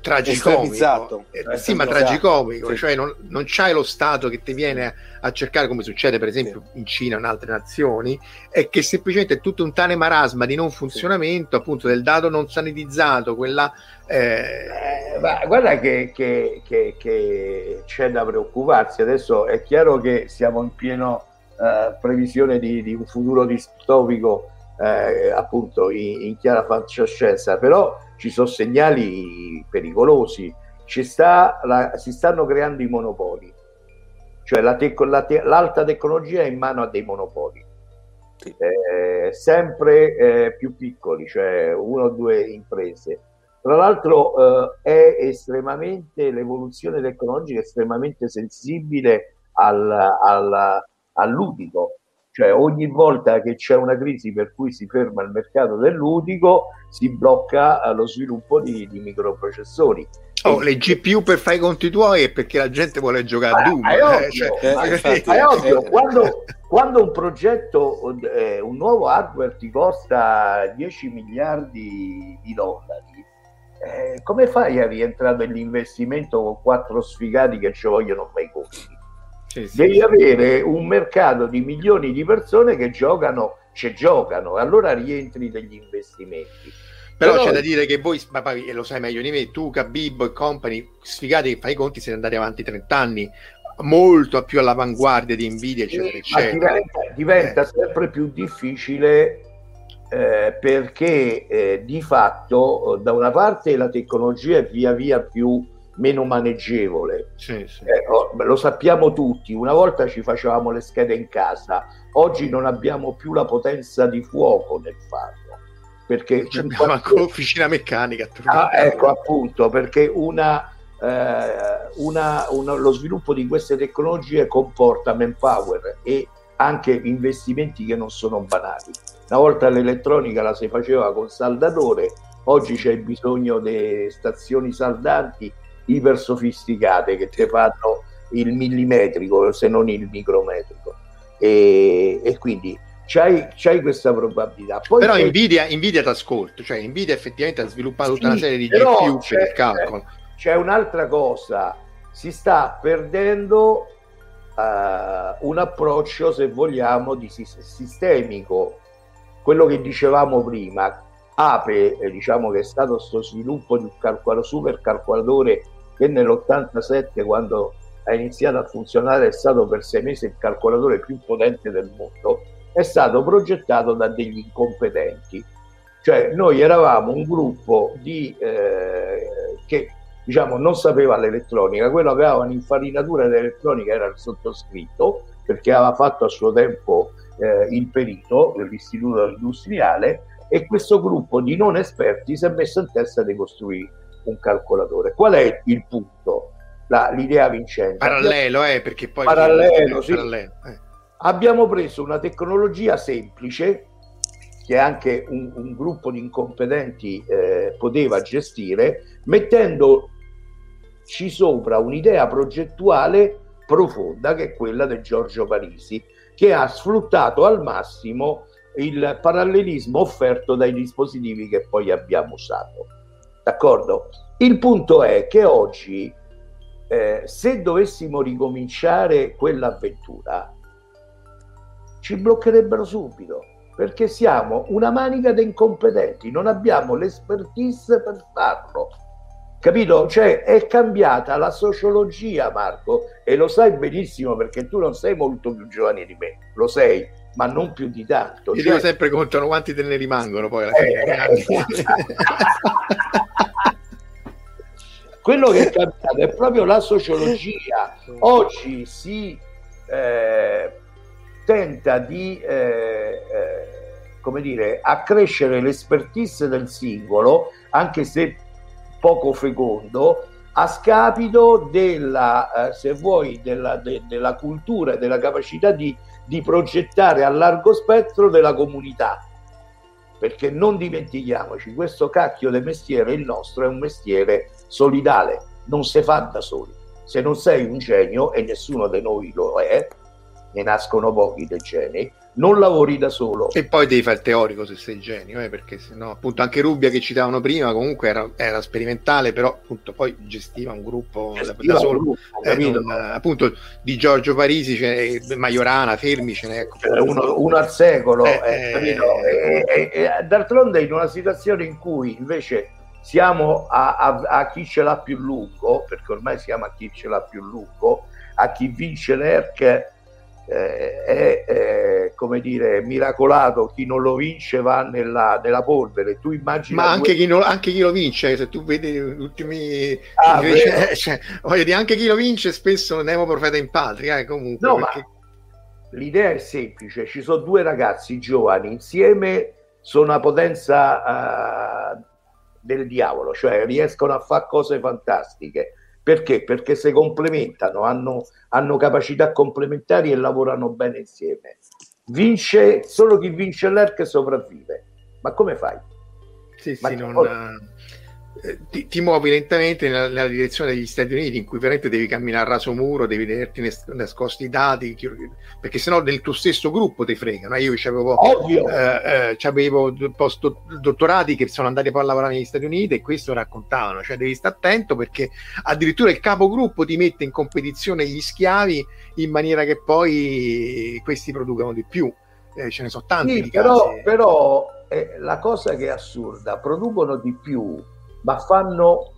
tragicomico eh, sì ma tragicomico sì. cioè non, non, c'hai lo Stato che ti viene a cercare come succede per esempio in Cina o in altre nazioni è che semplicemente è tutto un tale marasma di non funzionamento appunto del dato non sanitizzato quella eh... Eh, guarda che, che, che, che, c'è da preoccuparsi. Adesso è chiaro che siamo in pieno eh, previsione di, di, un futuro distopico eh, appunto in, in chiara fantascienza però ci sono segnali pericolosi, sta la, si stanno creando i monopoli, cioè la te, la te, l'alta tecnologia è in mano a dei monopoli, eh, sempre eh, più piccoli, cioè uno o due imprese. Tra l'altro eh, è estremamente, l'evoluzione tecnologica è estremamente sensibile al, al, al ludico, cioè ogni volta che c'è una crisi per cui si ferma il mercato del ludico si blocca eh, lo sviluppo di, di microprocessori. Oh, le GPU per fare i conti tuoi è perché la gente vuole giocare a Doom. È ovvio, eh, cioè, eh, è ovvio. Quando, quando, un progetto, eh, un nuovo hardware ti costa 10 miliardi di dollari, eh, come fai a rientrare nell'investimento con quattro sfigati che ci vogliono fare i conti? Sì, sì, devi sì. avere un mercato di milioni di persone che giocano, ci giocano, e allora rientri degli investimenti. Però, Però c'è da dire che voi, ma poi lo sai meglio di me, tu, Cabibbo e company, sfigati che fai i conti, siete andati avanti 30 anni, molto più all'avanguardia di Nvidia, eccetera, eccetera. Diventa, diventa eh. sempre più difficile eh, perché eh, di fatto da una parte la tecnologia è via via più meno maneggevole. Sì, sì. Eh, oh, lo sappiamo tutti, una volta ci facevamo le schede in casa, oggi non abbiamo più la potenza di fuoco nel farlo. Perché C'è abbiamo anche l'officina meccanica. Ah, ecco appunto, perché una, eh, una, una, lo sviluppo di queste tecnologie comporta manpower e anche investimenti che non sono banali. Una volta l'elettronica la si faceva con saldatore, oggi c'è bisogno di stazioni saldanti iper sofisticate che ti fanno il millimetrico se non il micrometrico. E, e quindi c'hai, c'hai, questa probabilità. Poi però Nvidia, Nvidia ti ascolta cioè Nvidia effettivamente ha sviluppato tutta una serie di GPU per il calcolo. c'è, c'è un'altra cosa si sta perdendo uh, un approccio se vogliamo di sistemico. Quello che dicevamo prima Ape, eh, diciamo che è stato questo sviluppo di un calcolo, super calcolatore che nell'87 quando ha iniziato a funzionare è stato per sei mesi il calcolatore più potente del mondo, è stato progettato da degli incompetenti. Cioè noi eravamo un gruppo di, eh, che diciamo, non sapeva l'elettronica, quello che aveva un'infarinatura dell'elettronica era il sottoscritto, perché aveva fatto a suo tempo eh, il perito dell'istituto industriale e questo gruppo di non esperti si è messo in testa di costruire un calcolatore. Qual è il punto? La, l'idea vincente. Parallelo, eh, perché poi... Parallelo, sì. parallelo eh. Abbiamo preso una tecnologia semplice che anche un, un gruppo di incompetenti eh, poteva gestire, mettendoci sopra un'idea progettuale profonda che è quella di Giorgio Parisi, che ha sfruttato al massimo il parallelismo offerto dai dispositivi che poi abbiamo usato. D'accordo? Il punto è che oggi, eh, se dovessimo ricominciare quell'avventura, ci bloccherebbero subito perché siamo una manica di incompetenti, non abbiamo l'expertise per farlo. Capito? Cioè è cambiata la sociologia, Marco, e lo sai benissimo perché tu non sei molto più giovane di me, lo sei, ma non più di tanto. Io cioè... dico sempre contano quanti te ne rimangono poi alla fine. Eh, Quello che è cambiato è proprio la sociologia. Oggi si eh, tenta di eh, eh, come dire, accrescere l'expertise del singolo, anche se poco fecondo, a scapito della, eh, se vuoi, della, de, della cultura e della capacità di, di progettare a largo spettro della comunità perché non dimentichiamoci, questo cacchio di mestiere, il nostro, è un mestiere solidale, non si fa da soli. Se non sei un genio, e nessuno di noi lo è, ne nascono pochi dei geni, non lavori da solo. E poi devi fare il teorico se sei genio, eh, perché sennò appunto anche Rubbia che citavano prima comunque era, era sperimentale, però appunto poi gestiva un gruppo gestiva da solo. Gruppo, eh, non, appunto di Giorgio Parisi, c'è Majorana, Fermi, ce n'è ecco. uno, uno, al secolo. Eh, eh, eh, eh d'altronde in una situazione in cui invece siamo a, a, a, chi ce l'ha più lungo, perché ormai siamo a chi ce l'ha più lungo, a chi vince l'ERC eh, è eh, come dire miracolato. Chi non lo vince va nella, nella polvere. Tu immagini ma anche, due... chi non, anche, chi lo vince se tu vedi gli ultimi ah, invece, cioè, voglio dire anche chi lo vince spesso Nemo profeta in patria eh, comunque no, perché... l'idea è semplice. Ci sono due ragazzi giovani insieme sono una potenza uh, del diavolo cioè riescono a fare cose fantastiche perché? Perché si complementano, hanno, hanno capacità complementari e lavorano bene insieme. Vince solo chi vince l'ERC sopravvive. Ma come fai? Sì, Ma sì, non, poi... Eh, ti, ti, muovi lentamente nella, nella, direzione degli Stati Uniti in cui veramente devi camminare a raso muro, devi tenerti nascosti i dati, perché sennò nel tuo stesso gruppo ti fregano. Io avevo, eh, eh, avevo post dottorati che sono andati poi a lavorare negli Stati Uniti e questo raccontavano, cioè devi stare attento perché addirittura il capogruppo ti mette in competizione gli schiavi in maniera che poi questi producano di più. Eh, ce ne sono tanti sì, però, però eh, la cosa che è assurda, producono di più ma fanno,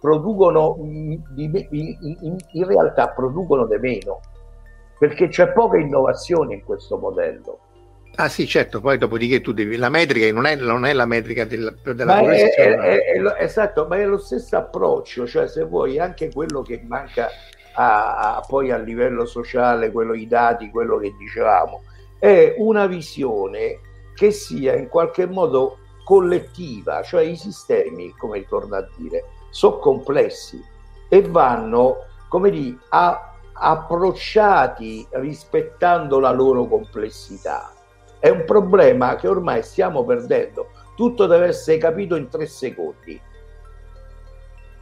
producono, in, realtà producono di meno, perché c'è poca innovazione in questo modello. Ah sì, certo, poi dopodiché tu devi... La metrica non è, non è la metrica del, della ma è, è, è, esatto, ma è lo stesso approccio, cioè se vuoi anche quello che manca a, a, poi a livello sociale, quello i dati, quello che dicevamo, è una visione che sia in qualche modo collettiva, cioè i sistemi, come ritorno a dire, sono complessi e vanno, come dire, a, approcciati rispettando la loro complessità. È un problema che ormai stiamo perdendo. Tutto deve essere capito in tre secondi.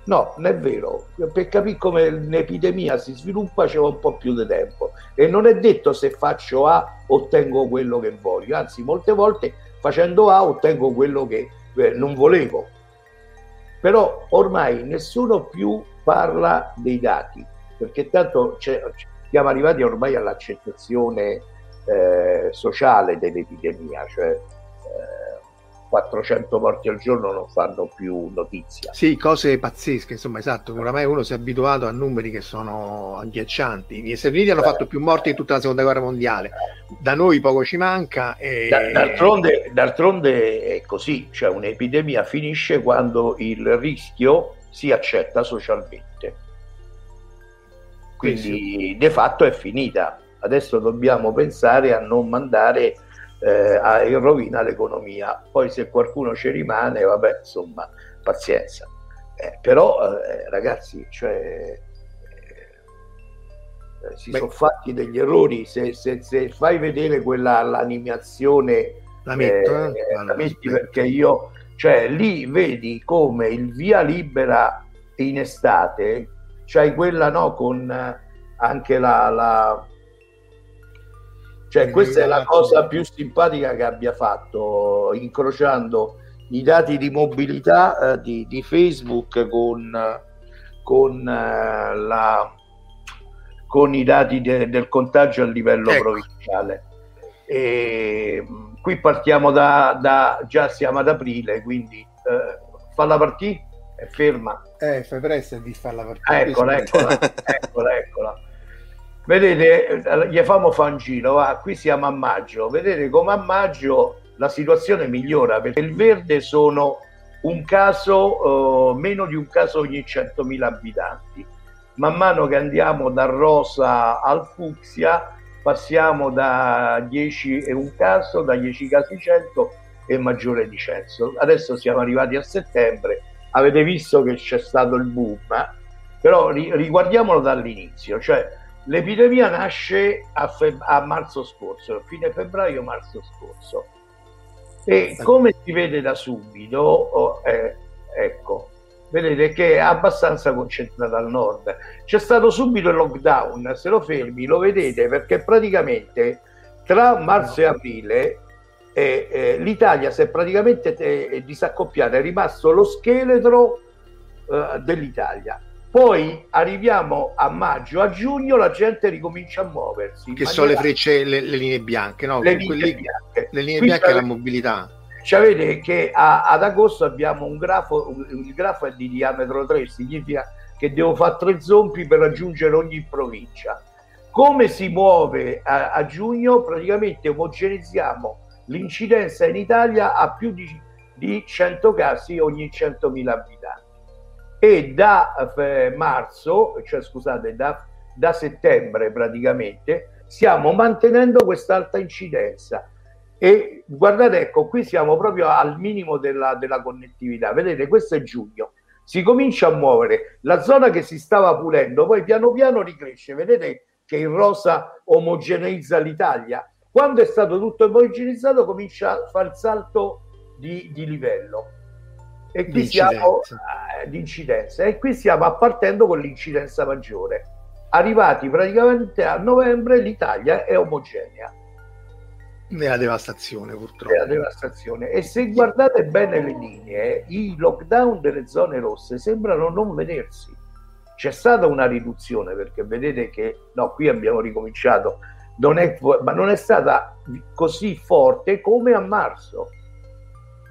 No, non è vero. Per capire come un'epidemia si sviluppa vuole un po' più di tempo. E non è detto se faccio A ottengo quello che voglio. Anzi, molte volte facendo A ottengo quello che eh, non volevo. Però ormai nessuno più parla dei dati, perché tanto siamo arrivati ormai all'accettazione eh, sociale dell'epidemia, cioè 400 morti al giorno non fanno più notizia. Sì, cose pazzesche, insomma, esatto. Oramai uno si è abituato a numeri che sono agghiaccianti. Gli Stati Uniti hanno fatto più morti di tutta la seconda guerra mondiale. Da noi poco ci manca. E... D'altronde, d'altronde è così, cioè un'epidemia finisce quando il rischio si accetta socialmente. Quindi sì. de fatto è finita. Adesso dobbiamo pensare a non mandare eh, rovina l'economia. Poi se qualcuno ci rimane, vabbè, insomma, pazienza. Eh, però, eh, ragazzi, cioè, eh, si sono fatti degli errori. Se, se, se, fai vedere quella l'animazione La metto, eh, allora, la metti perché io, cioè lì vedi come il via libera in estate, c'hai quella no con anche la, la cioè questa è la cosa più simpatica che abbia fatto incrociando i dati di mobilità eh, di, di, Facebook con, con, eh, la, con i dati de, del contagio a livello ecco. provinciale. E, qui partiamo da, da, già siamo ad aprile, quindi eh, falla partire, è ferma. Eh, fai presto di farla partire. Eccola, eccola, eccola, eccola. Vedete, eh, gli famo fa un giro, va, qui siamo a maggio, vedete come a maggio la situazione migliora perché il verde sono un caso, eh, meno di un caso ogni 100.000 abitanti. Man mano che andiamo dal rosa al fucsia passiamo da 10 e un caso, da 10 casi 100 e maggiore di 100. Adesso siamo arrivati a settembre, avete visto che c'è stato il boom, eh? però riguardiamolo dall'inizio, cioè L'epidemia nasce a, feb- a marzo scorso, fine febbraio-marzo scorso. E come si vede da subito, oh, eh, ecco, vedete che è abbastanza concentrata al nord. C'è stato subito il lockdown, se lo fermi lo vedete perché praticamente tra marzo e aprile eh, eh, l'Italia si è praticamente eh, disaccoppiata, è rimasto lo scheletro eh, dell'Italia. Poi arriviamo a maggio, a giugno la gente ricomincia a muoversi. Che sono le frecce, le, le, linee bianche, no? Le linee bianche. Le linee bianche e la mobilità. Cioè, che a, ad agosto abbiamo un grafo, il grafo è di diametro 3, significa che devo fare tre zompi per raggiungere ogni provincia. Come si muove a, a giugno? Praticamente omogenizziamo l'incidenza in Italia a più di, di 100 casi ogni 100.000 abitanti e da eh, marzo, cioè scusate, da, da settembre praticamente, stiamo mantenendo quest'alta incidenza. E guardate, ecco, qui siamo proprio al minimo della, della connettività. Vedete, questo è giugno. Si comincia a muovere la zona che si stava pulendo, poi piano piano ricresce. Vedete che il rosa omogeneizza l'Italia. Quando è stato tutto omogeneizzato, comincia a fare il salto di, di livello e qui siamo di incidenza e qui stiamo appartendo con l'incidenza maggiore. Arrivati praticamente a novembre l'Italia è omogenea. Nella devastazione purtroppo. Nella devastazione. E se guardate bene le linee, i lockdown delle zone rosse sembrano non vedersi. C'è stata una riduzione perché vedete che no, qui abbiamo ricominciato, non è, ma non è stata così forte come a marzo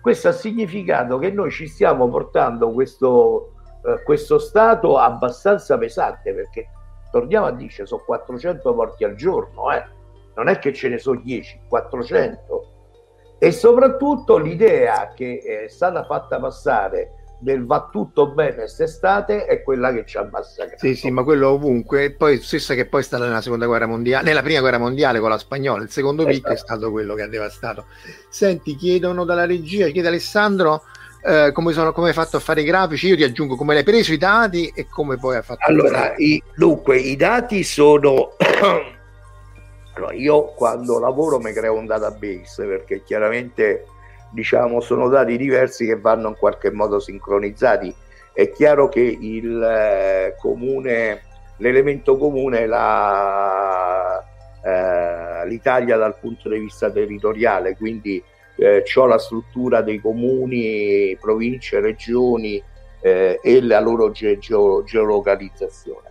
questo ha significato che noi ci stiamo portando questo, eh, questo stato abbastanza pesante perché torniamo a dire sono 400 morti al giorno, eh? non è che ce ne sono 10, 400. E soprattutto l'idea che è stata fatta passare del va tutto bene quest'estate è quella che ci ha massacrato. Sì, sì, ma quello ovunque. Poi stessa che poi è stata nella seconda guerra mondiale, nella prima guerra mondiale con la spagnola, il secondo esatto. picco è stato quello che ha devastato. Senti, chiedono dalla regia, chiede Alessandro eh, come, sono, come hai fatto a fare i grafici, io ti aggiungo come l'hai preso i dati e come poi hai fatto. Allora, i, dunque, i dati sono... allora, io quando lavoro mi creo un database perché chiaramente diciamo, sono dati diversi che vanno in qualche modo sincronizzati. È chiaro che il eh, comune, l'elemento comune è la, eh, l'Italia dal punto di vista territoriale, quindi eh, ho la struttura dei comuni, province, regioni eh, e la loro ge- ge- geolocalizzazione.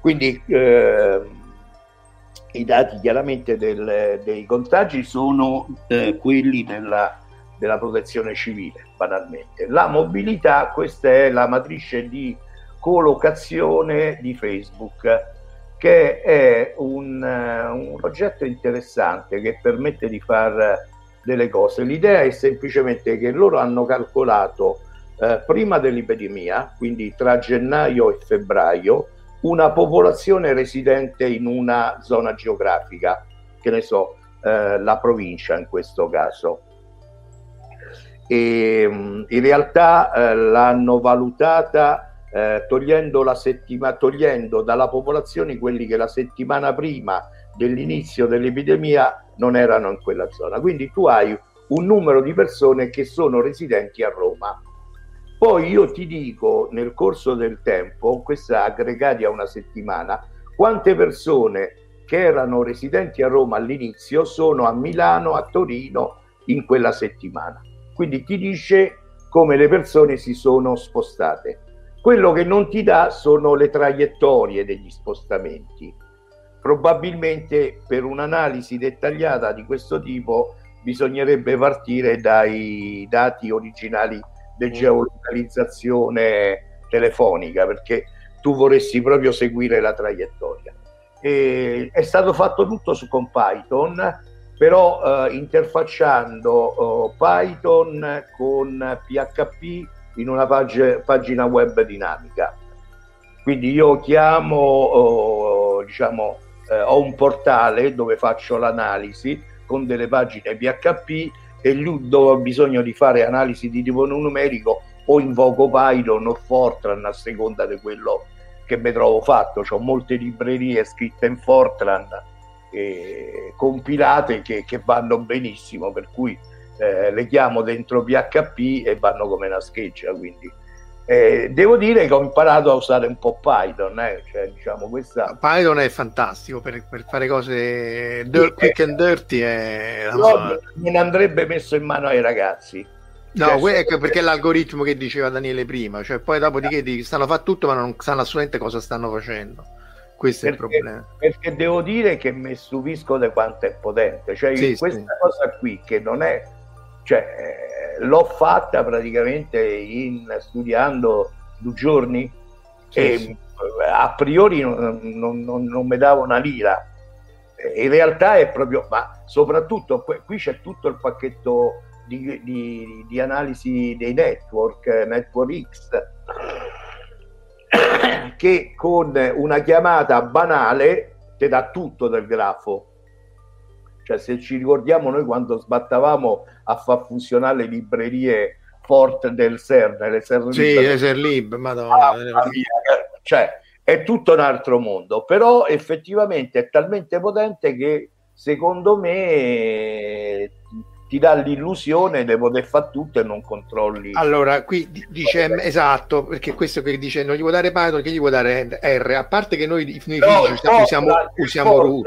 Quindi eh, i dati chiaramente del, dei contagi sono eh, quelli della della protezione civile, banalmente. La mobilità, questa è la matrice di collocazione di Facebook, che è un, un progetto interessante che permette di fare delle cose. L'idea è semplicemente che loro hanno calcolato eh, prima dell'epidemia, quindi tra gennaio e febbraio, una popolazione residente in una zona geografica, che ne so, eh, la provincia in questo caso e mm, in realtà eh, l'hanno valutata eh, togliendo, settima, togliendo dalla popolazione quelli che la settimana prima dell'inizio dell'epidemia non erano in quella zona. Quindi tu hai un numero di persone che sono residenti a Roma. Poi io ti dico nel corso del tempo, questa aggregati a una settimana, quante persone che erano residenti a Roma all'inizio sono a Milano, a Torino in quella settimana. Quindi ti dice come le persone si sono spostate. Quello che non ti dà sono le traiettorie degli spostamenti. Probabilmente per un'analisi dettagliata di questo tipo bisognerebbe partire dai dati originali di mm. geolocalizzazione telefonica perché tu vorresti proprio seguire la traiettoria. E è stato fatto tutto su, con Python, però eh, interfacciando eh, Python con PHP in una pag- pagina web dinamica. Quindi io chiamo, oh, diciamo, eh, ho un portale dove faccio l'analisi con delle pagine PHP e lì dove ho bisogno di fare analisi di tipo numerico o invoco Python o Fortran a seconda di quello che mi trovo fatto. Ho molte librerie scritte in Fortran eh, compilate che, che, vanno benissimo, per cui eh, le chiamo dentro PHP e vanno come una scheggia. Quindi eh, devo dire che ho imparato a usare un po' Python, eh? cioè, diciamo, questa... Python è fantastico per, per fare cose dir- quick and dirty. È... No, ne andrebbe messo in mano ai ragazzi. No, cioè, ecco perché è l'algoritmo che diceva Daniele prima, cioè poi dopodiché eh. stanno a fare tutto ma non sanno assolutamente cosa stanno facendo. Questo perché, è il problema. Perché devo dire che mi stupisco di quanto è potente, cioè sì, questa sì. cosa qui che non è, cioè l'ho fatta praticamente in, studiando due giorni sì, e a priori non, non, non, non, mi dava una lira. In realtà è proprio, ma soprattutto qui c'è tutto il pacchetto di, di, di analisi dei network, Network X, che con una chiamata banale ti dà tutto del grafo cioè, se ci ricordiamo noi quando sbattavamo a far funzionare le librerie forte del CERN, le CERN sì, le CERLib, madonna. Ah, cioè, è tutto un altro mondo, però effettivamente è talmente potente che secondo me ti dà l'illusione di poter fare tutto e non controlli. Allora, qui dice esatto, perché questo che dice non gli vuoi dare Python, che gli vuoi dare R, a parte che noi nei no, fisici no, usiamo, no, usiamo root.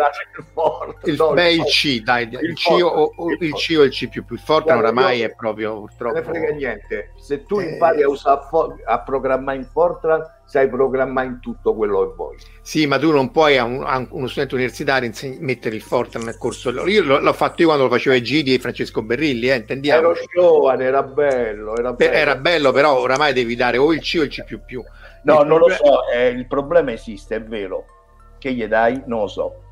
Il, no, beh, il C, dai, il, il, C o, o, il C o il C più, più forte oramai è proprio purtroppo. Non frega niente, se tu eh... impari a, usare, a programmare in Fortran sai programmare in tutto quello che vuoi. Sì, ma tu non puoi a, un, a uno studente universitario inseg- mettere il Fortran nel corso. Io l'ho, l'ho fatto io quando lo facevo ai Gidi e Francesco Berrilli, eh, intendiamo. Ero giovane, era bello, era bello. Era bello, però oramai devi dare o il C o il C++. No, il non lo so, eh, il problema esiste, è vero. Che gli dai? Non lo so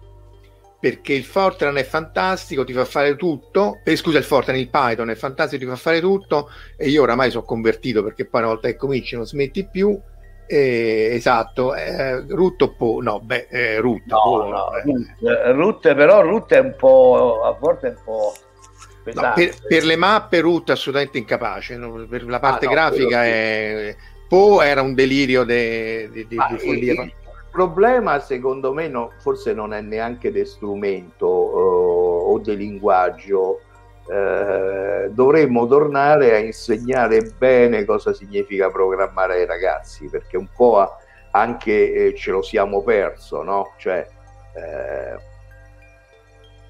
perché il Fortran è fantastico, ti fa fare tutto, eh, scusa il Fortran, il Python è fantastico, ti fa fare tutto e io oramai sono convertito perché poi una volta che cominci non smetti più eh, esatto, eh, root o po? No, beh, eh, root. No, po, no, eh. root, però root è un po', a volte è un po'... No, per, per, le mappe root assolutamente incapace, per la parte ah, no, grafica è... Po era un delirio di de, de, de follia. Il, il problema secondo me no, forse non è neanche del strumento uh, o del linguaggio, eh, dovremmo tornare a insegnare bene cosa significa programmare ai ragazzi, perché un po' anche eh, ce lo siamo perso, no? Cioè, eh,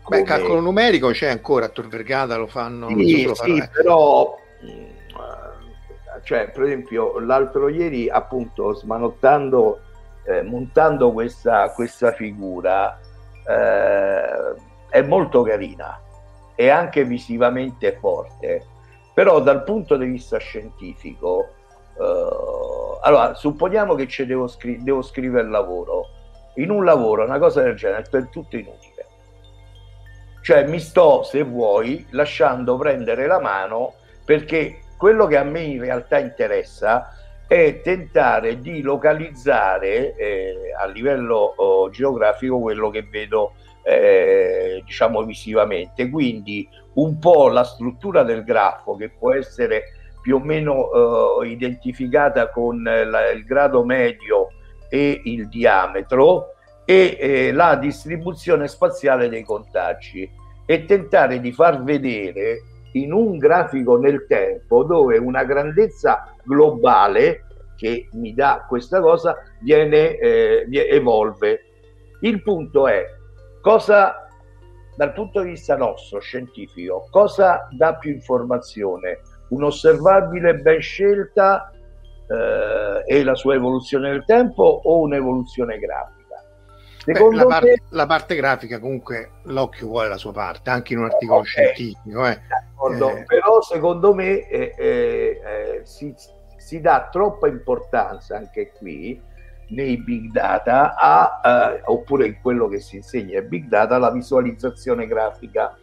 come... Beh, calcolo numerico c'è ancora a Tor Vergata, lo fanno. Sì, so sì eh. però, mm, cioè, per esempio, l'altro ieri, appunto, smanottando, eh, montando questa, questa figura, eh, è molto carina è anche visivamente forte, però dal punto di vista scientifico, eh, allora supponiamo che ci devo, scri- devo scrivere il lavoro, in un lavoro una cosa del genere è del tutto inutile. Cioè mi sto, se vuoi, lasciando prendere la mano perché quello che a me in realtà interessa è tentare di localizzare eh, a livello oh, geografico quello che vedo eh, diciamo visivamente. Quindi un po' la struttura del grafo che può essere più o meno eh, identificata con la, il grado medio e il diametro e eh, la distribuzione spaziale dei contagi e tentare di far vedere in un grafico nel tempo dove una grandezza globale che mi dà questa cosa viene, eh, evolve. Il punto è cosa dal punto di vista nostro scientifico, cosa dà più informazione? Un'osservabile ben scelta eh, e la sua evoluzione nel tempo o un'evoluzione grafica? Beh, la, parte, te... la, parte, grafica comunque l'occhio vuole la sua parte, anche in un articolo okay. scientifico. Eh. Eh. Però secondo me eh, eh, eh, si, si, dà troppa importanza anche qui nei big data a, eh, oppure in quello che si insegna in big data alla visualizzazione grafica.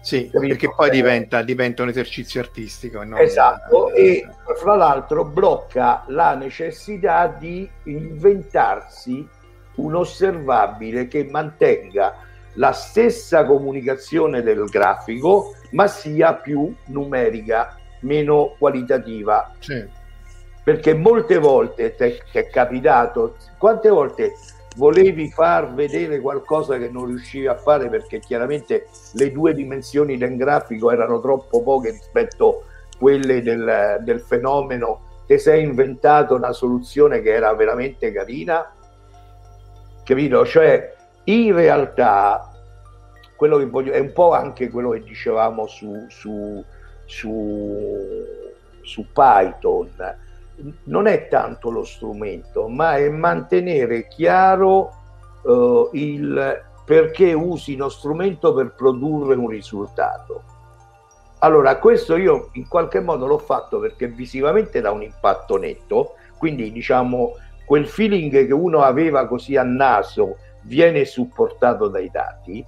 Sì, perché poi diventa, diventa, un esercizio artistico. No? Esatto, e fra l'altro blocca la necessità di inventarsi un osservabile che mantenga la stessa comunicazione del grafico, ma sia più numerica, meno qualitativa. Sì. Perché molte volte ti è capitato, quante volte volevi far vedere qualcosa che non riuscivi a fare perché chiaramente le due dimensioni del grafico erano troppo poche rispetto a quelle del, del fenomeno, ti sei inventato una soluzione che era veramente carina? Capito? Cioè, in realtà, quello che voglio, è un po' anche quello che dicevamo su, su, su, su Python, non è tanto lo strumento, ma è mantenere chiaro uh, il perché usi uno strumento per produrre un risultato. Allora, questo io in qualche modo l'ho fatto perché visivamente dà un impatto netto, quindi diciamo quel feeling che uno aveva così a naso viene supportato dai dati,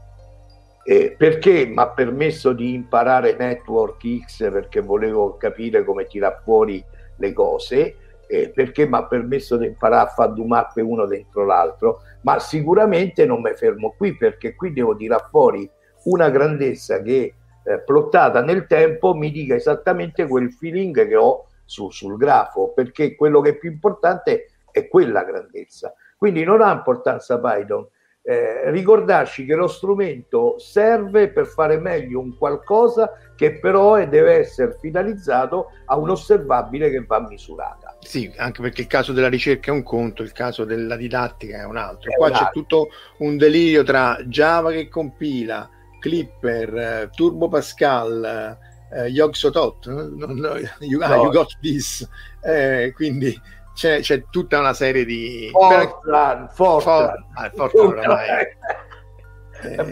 eh, perché mi ha permesso di imparare Network X perché volevo capire come tirare fuori le cose, eh, perché mi ha permesso di imparare a fare due mappe uno dentro l'altro, ma sicuramente non mi fermo qui perché qui devo tirare fuori una grandezza che eh, plottata nel tempo mi dica esattamente quel feeling che ho su, sul grafo, perché quello che è più importante è quella grandezza. Quindi non ha importanza Python. Eh, ricordarci che lo strumento serve per fare meglio un qualcosa che però deve essere finalizzato a un osservabile che va misurata. Sì, anche perché il caso della ricerca è un conto, il caso della didattica è un altro. È Qua un c'è altro. tutto un delirio tra Java che compila, Clipper, eh, Turbo Pascal, eh, Yogg-Sothoth, no, no, you, ah, you got this, eh, quindi c'è, c'è, tutta una serie di Fortran, Fortran. For, ah, Fortran oramai. eh,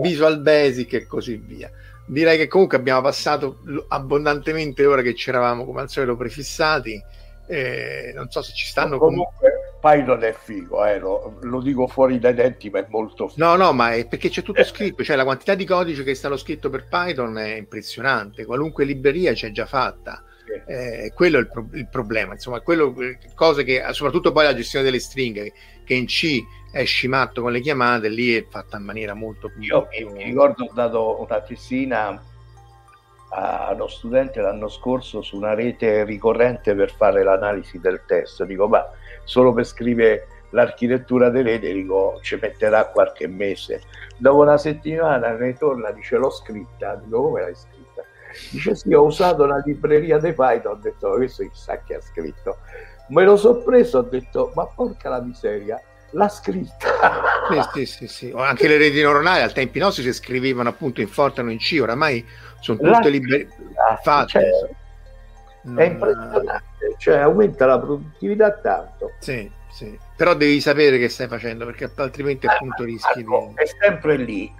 Visual Basic e così via. Direi che comunque abbiamo passato abbondantemente l'ora che ci eravamo come al solito prefissati. Eh, non so se ci stanno comunque Python è figo eh, lo, lo, dico fuori dai denti ma è molto figo no no ma è perché c'è tutto scritto cioè la quantità di codice che è stato scritto per Python è impressionante qualunque libreria c'è già fatta eh, quello è il, pro- il, problema, insomma, quello, cose che, soprattutto poi la gestione delle stringhe, che in C è scimatto con le chiamate, lì è fatta in maniera molto più... Io mi ricordo ho dato una tessina a uno studente l'anno scorso su una rete ricorrente per fare l'analisi del testo, dico ma solo per scrivere l'architettura delle rete, dico ci metterà qualche mese. Dopo una settimana ritorna, dice l'ho scritta, dico come l'hai scritta? Dice sì, ho usato la libreria dei Python, ho detto questo chissà chi ha scritto. Me lo so preso, ho detto ma porca la miseria, l'ha scritta. Sì, sì, sì, sì. Anche le reti neuronali al tempi nostri si scrivevano appunto in Fortran o in C, oramai sono tutte libere fatte. Cioè, non... È impressionante, cioè aumenta la produttività tanto. Sì, sì. Però devi sapere che stai facendo perché altrimenti appunto ah, rischi ecco, di... È sempre lì.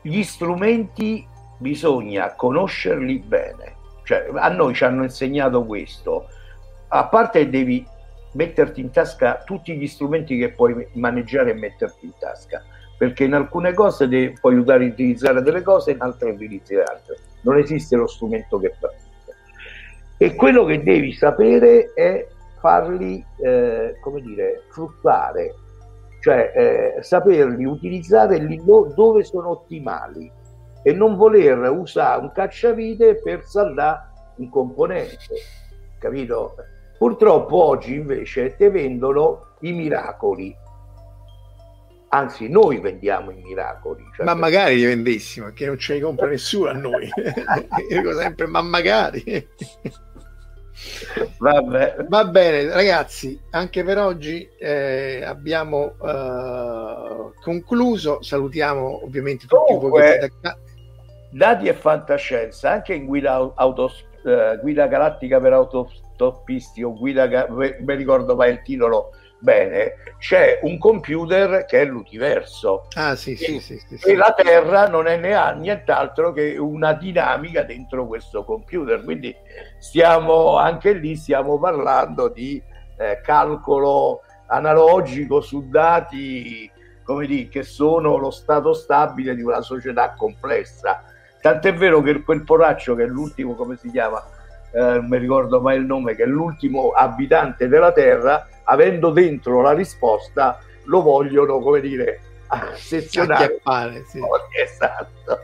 Gli strumenti bisogna conoscerli bene. Cioè, a noi ci hanno insegnato questo. A parte devi metterti in tasca tutti gli strumenti che puoi maneggiare e metterti in tasca, perché in alcune cose devi, puoi aiutare a utilizzare delle cose, in altre utilizzi altre. Non esiste lo strumento che fa tutto. E quello che devi sapere è farli, eh, come dire, fruttare, cioè eh, saperli utilizzare lì dove sono ottimali e non voler usare un cacciavite per saldare un componente, capito? Purtroppo oggi invece ti vendono i miracoli. anzi noi vendiamo i miracoli. Cioè ma magari li vendessimo, perché non ce li compra nessuno a noi. Io dico sempre, ma magari. Vabbè. Va bene, ragazzi, anche per oggi eh, abbiamo uh, concluso. Salutiamo ovviamente tutti Comunque, voi che siete Dati e fantascienza, anche in guida, autos, uh, guida galattica per autostoppisti o guida, mi ricordo mai il titolo bene, c'è un computer che è l'universo. Ah, sì, sì, sì, e la Terra non è nient'altro che una dinamica dentro questo computer. Quindi stiamo anche lì, stiamo parlando di eh, calcolo analogico su dati come dire, che sono lo stato stabile di una società complessa. Tant'è vero che quel poraccio che è l'ultimo, come si chiama? Eh, non mi ricordo mai il nome, che è l'ultimo abitante della Terra, avendo dentro la risposta, lo vogliono, come dire, sezionare. Sì. Esatto.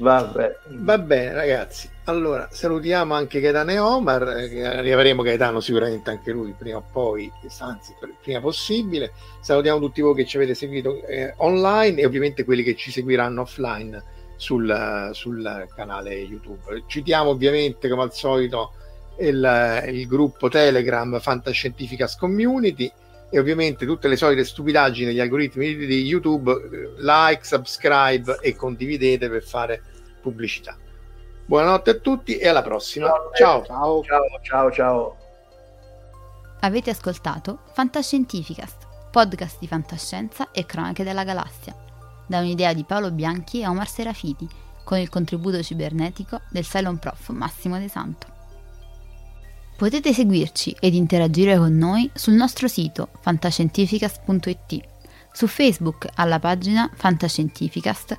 Vabbè. Va bene ragazzi, allora salutiamo anche Gaetano e Omar, eh, riavremo Gaetano sicuramente anche lui prima o poi, anzi prima possibile, salutiamo tutti voi che ci avete seguito eh, online e ovviamente quelli che ci seguiranno offline sul, sul canale YouTube. Citiamo ovviamente come al solito il, il gruppo Telegram Fantascientificas Community e ovviamente tutte le solite stupidaggini degli algoritmi di YouTube, eh, like, subscribe e condividete per fare pubblicità. Buonanotte a tutti e alla prossima. Ciao. Ciao. Ciao, ciao, ciao. Avete ascoltato Fantascientificast, podcast di fantascienza e cronache della galassia, da un'idea di Paolo Bianchi e Omar Serafiti, con il contributo cibernetico del Cylon Prof Massimo De Santo. Potete seguirci ed interagire con noi sul nostro sito fantascientificast.it, su Facebook alla pagina Fantascientificast,